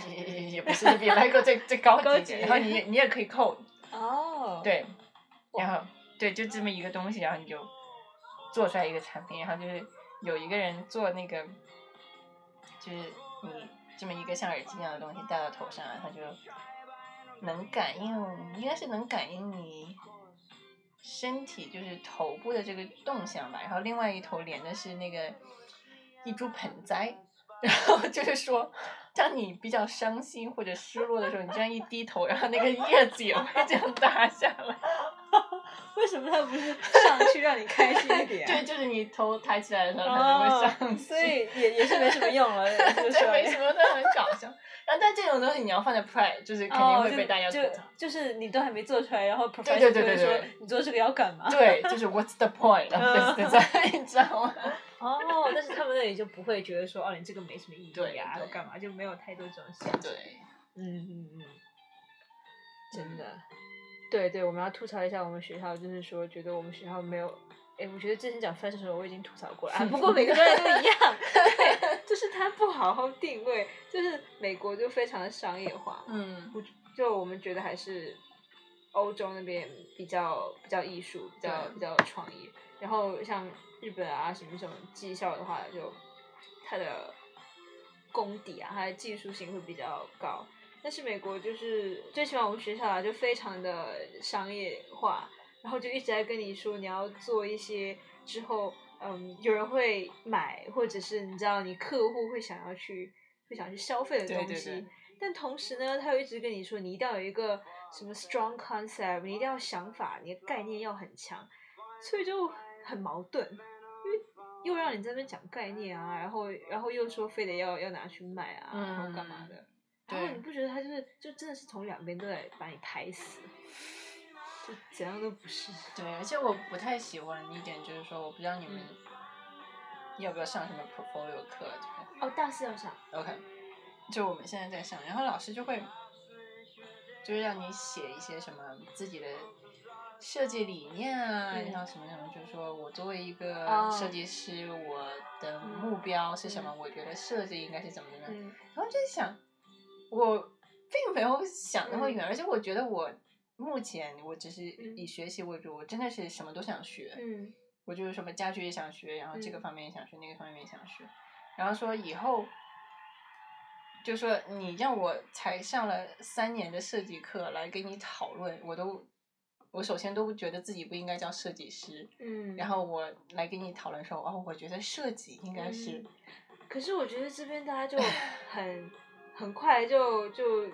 也不是比 LEGO 最最高高级然后你你也可以 code，哦，，对，然后对，就这么一个东西，然后你就做出来一个产品，然后就是有一个人做那个，就是你这么一个像耳机一样的东西戴到头上，然后就能感应，应该是能感应你身体就是头部的这个动向吧，然后另外一头连的是那个一株盆栽，然后就是说，当你比较伤心或者失落的时候，你这样一低头，然后那个叶子也会这样耷下来。为什么它不是上去让你开心一点、对，就是你头抬起来的时候，它就会上哦去。所以也也是没什么用了，就是没什么，但很搞笑。然后，但这种东西你要放在 Pride，就是肯定会被大家吐就槽。就是你都还没做出来，然后会对对说你做这个要干嘛？对，就是 What's the point of 嗯 this design？你知道吗？哦，但是他们那里就不会觉得说哦，你这个没什么意义对啊，对或干嘛，就没有太多这种限制。对，嗯嗯嗯，真的，对对，我们要吐槽一下我们学校，就是说觉得我们学校没有，哎，我觉得之前讲 fashion 的时候我已经吐槽过了啊，不过每个专业都一样，对，就是它不好好定位，就是美国就非常的商业化，嗯，不就我们觉得还是欧洲那边比较比较艺术，比较比较有创意。然后像日本啊什么这种技校的话，就它的功底啊，它的技术性会比较高。但是美国就是最起码我们学校啊，就非常的商业化，然后就一直在跟你说你要做一些之后，嗯，有人会买，或者是你知道你客户会想要去会想去消费的东西。对。对但同时呢，他又一直跟你说，你一定要有一个什么 strong concept，你一定要想法，你的概念要很强，所以就很矛盾，因为又让你在那边讲概念啊，然后然后又说非得要要拿去卖啊，然后干嘛的，然后你不觉得他就是就真的是从两边都在把你拍死，就怎样都不是。对，而且我不太喜欢一点就是说，我不知道你们要不要上什么 portfolio 课，就哦，大四要上，OK，就我们现在在上，然后老师就会就是让你写一些什么自己的设计理念啊，嗯然后什么什么，就是说我作为一个哦设计师，我的目标是什么？我觉得设计应该是怎么怎么样。嗯然后就在想，我并没有想那么嗯远，而且我觉得我目前我只是嗯。以学习为主，我真的是什么都想学。嗯。我就是什么家具也想学，然后这个嗯。方面也想学，那个方面也想学，然后说以后，就说你让我才上了三年的设计课来跟你讨论，我都，我首先都觉得自己不应该叫设计师，嗯，然后我来跟你讨论说，哦，我觉得设计应该是，嗯。可是我觉得这边大家就很很快就就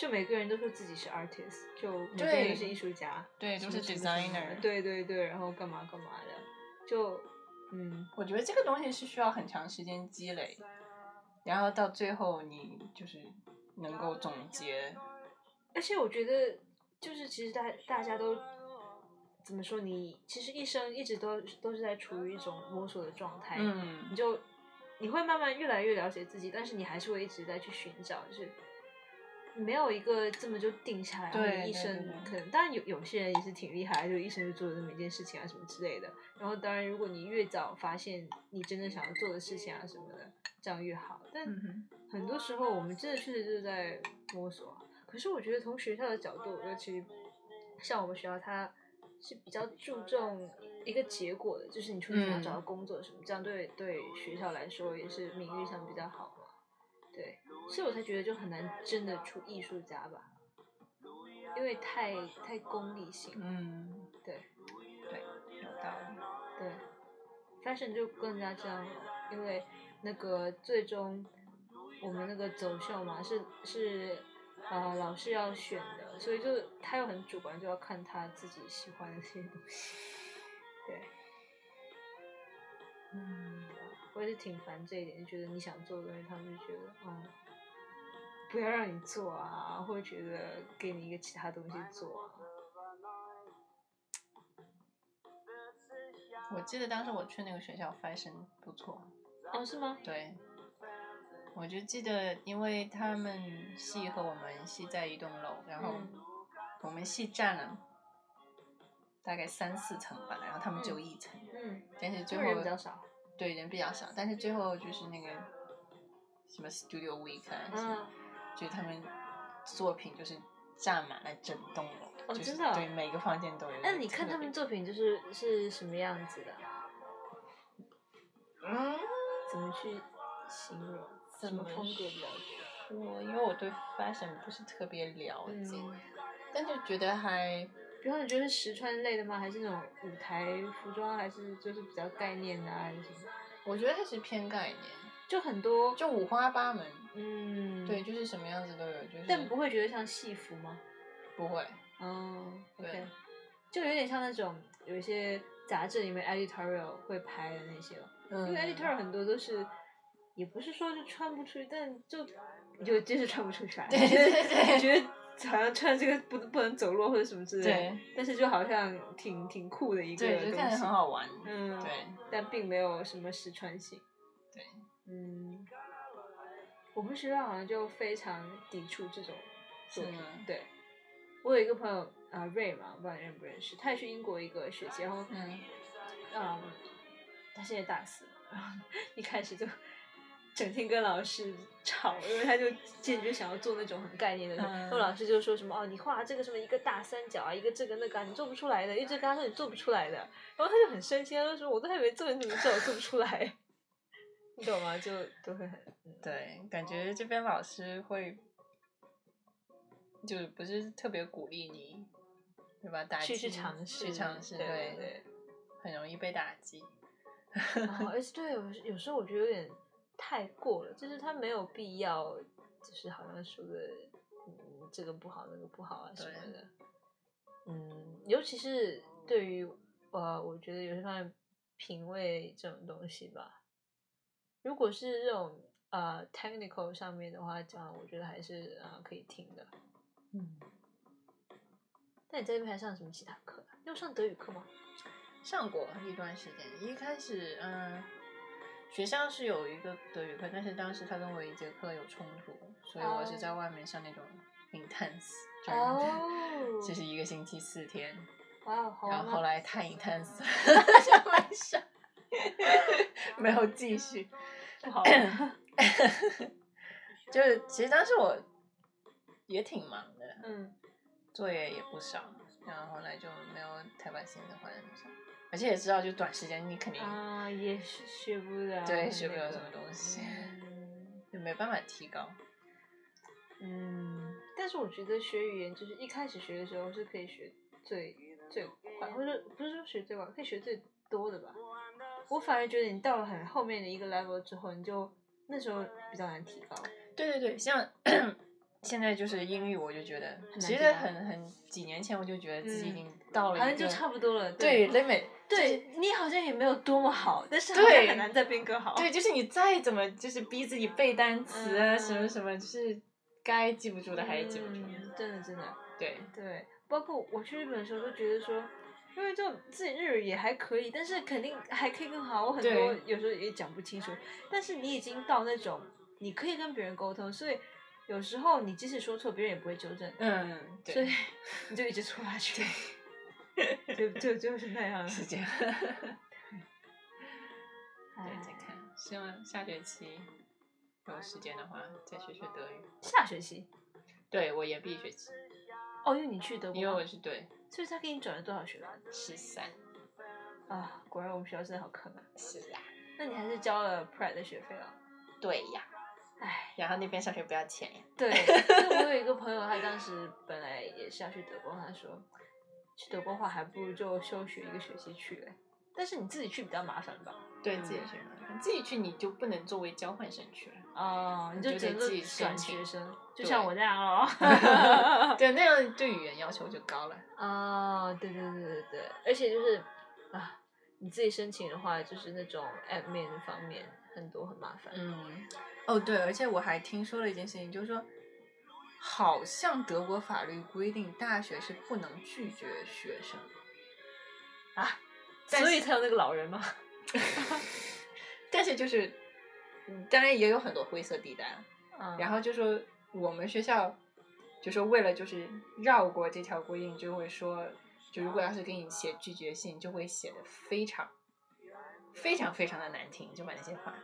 就每个人都说自己是 artist，就每个人是艺术家，对，都是 designer，对对对，然后干嘛干嘛的，就嗯。我觉得这个东西是需要很长时间积累，然后到最后你就是能够总结，而且我觉得就是其实大大家都怎么说，你其实一生一直都都是在处于一种摸索的状态，嗯。你就你会慢慢越来越了解自己，但是你还是会一直在去寻找，就是没有一个这么就定下来，对对你一生可能，当然有有些人也是挺厉害，就一生就做了这么一件事情啊什么之类的。然后当然，如果你越早发现你真正想要做的事情啊什么的，这样越好。但。很多时候我们真的确实就是在摸索啊。可是我觉得从学校的角度，尤其像我们学校，它是比较注重一个结果的，就是你出去想要找到工作什么，这样对对学校来说也是名誉上比较好所以我才觉得就很难真的出艺术家吧，因为太太功利性。嗯，对对，有道理。对，fashion 就更加这样了，因为那个最终我们那个走秀嘛，是是呃老师要选的，所以就他又很主观，就要看他自己喜欢的这些东西。对，嗯，我也是挺烦这一点，就觉得你想做的东西，他们就觉得嗯，不要让你做啊，或者觉得给你一个其他东西做啊。我记得当时我去那个学校，fashion 不错。哦，是吗？对，我就记得，因为他们系和我们系在一栋楼，然后嗯我们系占了大概三四层吧，然后他们只有一层，嗯，但是最后比较少。对人比较少，但是最后就是那个什么 Studio Week 啊，什么嗯，就他们作品就是占满了整栋楼，就是哦真的啊对每个房间都有。那你看他们作品就是是什么样子的？嗯，怎么去形容？什怎么么风格比较多？我因为我对 fashion 不是特别了解，嗯但就觉得还比方你觉得是实穿类的吗？还是那种舞台服装，还是就是比较概念的啊，还是什么？我觉得它是偏概念，就很多，就五花八门。嗯，对，，就是什么样子都有，就是但不会觉得像戏服吗？不会。哦对，OK，就有点像那种有一些杂志里面 editorial 会拍的那些了，嗯因为 editorial 很多都是，也不是说就穿不出去，但就就真是穿不出去啊，对对对 觉得好像穿这个不不能走路或者什么之类的，对但是就好像挺挺酷的一个对，就看着东西很好玩。嗯，对，但并没有什么实穿性。对，嗯，我们学校好像就非常抵触这种作品。对，我有一个朋友啊、瑞嘛，不知道你认不认识，他也去英国一个学期，然后嗯嗯，他现在大四，然后 一开始就整天跟老师吵，因为他就坚决想要做那种很概念的，嗯然后老师就说什么哦，你画这个什么一个大三角啊，一个这个那个啊，你做不出来的，一直跟他说你做不出来的，然后他就很生气，他就说我都还没做，你怎么知道我做不出来？你懂吗？就都会很嗯对，感觉这边老师会，就是不是特别鼓励你，对吧？打去去尝试，去尝试，对对对。很容易被打击。哦，而且对，有有时候我觉得有点太过了，就是他没有必要，就是好像说的，嗯，这个不好，那个不好啊什么的。嗯，尤其是对于呃，我觉得有些方面品味这种东西吧，如果是这种呃 technical 上面的话讲，我觉得还是呃可以听的。嗯，那你在那边还上什么其他课有上德语课吗？上过一段时间，一开始嗯，学校是有一个德语课，但是当时他跟我一节课有冲突，所以我是在外面上那种 intense，就是、哦就是一个星期四天，哇然？后后来太 intense 了，就没上，没有继续。不好。就是其实当时我也挺忙的，嗯。作业也不少，然后后来就没有太把心思花在那上，而且也知道就短时间你肯定啊，也是学不了，对学不了什么东西嗯就没办法提高。嗯，但是我觉得学语言就是一开始学的时候是可以学最最快，或者不是说学最快，可以学最多的吧。我反而觉得你到了很后面的一个 level 之后，你就那时候比较难提高。对对对，像 现在就是英语，我就觉得其实很很几年前我就觉得自己已嗯经到了好像就差不多了。对 limit，对你好像也没有多么好，但是好像对很难再变更好。对，就是你再怎么就是逼自己背单词啊，嗯什么什么，就是该记不住的还是记不住。嗯真的真的。对，对，包括我去日本的时候都觉得说，因为就自己日语也还可以，但是肯定还可以更好。我很多有时候也讲不清楚，但是你已经到那种你可以跟别人沟通，所以有时候你即使说错，别人也不会纠正，嗯，对，所以你就一直错下去，就就就是那样。是这样。对，哎再看，希望下学期有时间的话再学学德语。下学期对我延毕学期，哦，因为你去德国因为，我是对所以他给你转了多少学分十三，啊？果然我们学校真的好坑啊！是啊，那你还是交了 Pride 的学费了？对呀。唉。然后那边上学不要钱呀。对，我有一个朋友，他当时本来也是要去德国，他说去德国的话，还不如就休学一个学期去嘞。但是你自己去比较麻烦吧？对自己去嘛，你自己去你就不能作为交换生去了。哦，你就只能就得自己转学生，就像我这样哦。对，那样对语言要求就高了。哦，对对对对对，而且就是啊，你自己申请的话，就是那种 admin 方面很多很麻烦。嗯，哦对，而且我还听说了一件事情，就是说，好像德国法律规定大学是不能拒绝学生。啊，所以才有那个老人吗。但是就是，嗯当然也有很多灰色地带啊。嗯，然后就说我们学校，就说为了就是绕过这条规定，就会说，就如果要是给你写拒绝信，就会写的非常非常非常的难听，就把那些话，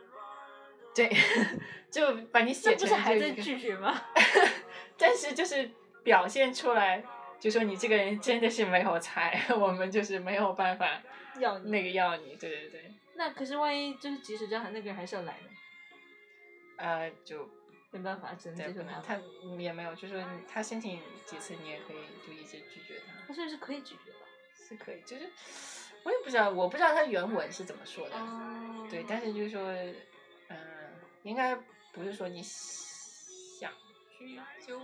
对，就把你写那成不是还在拒绝吗？但是就是表现出来，就说你这个人真的是没有才，我们就是没有办法要你那个要你，对对对，那可是万一就是即使这样，那个人还是要来的。呃，就没办法，只能，接受他不能他嗯也没有，就是说他申请几次，你也可以就一直拒绝他，他所以是可以拒绝的。是可以，就是我也不知道，我不知道他原文是怎么说的，哦对，但是就是说，嗯、应该不是说你想拒就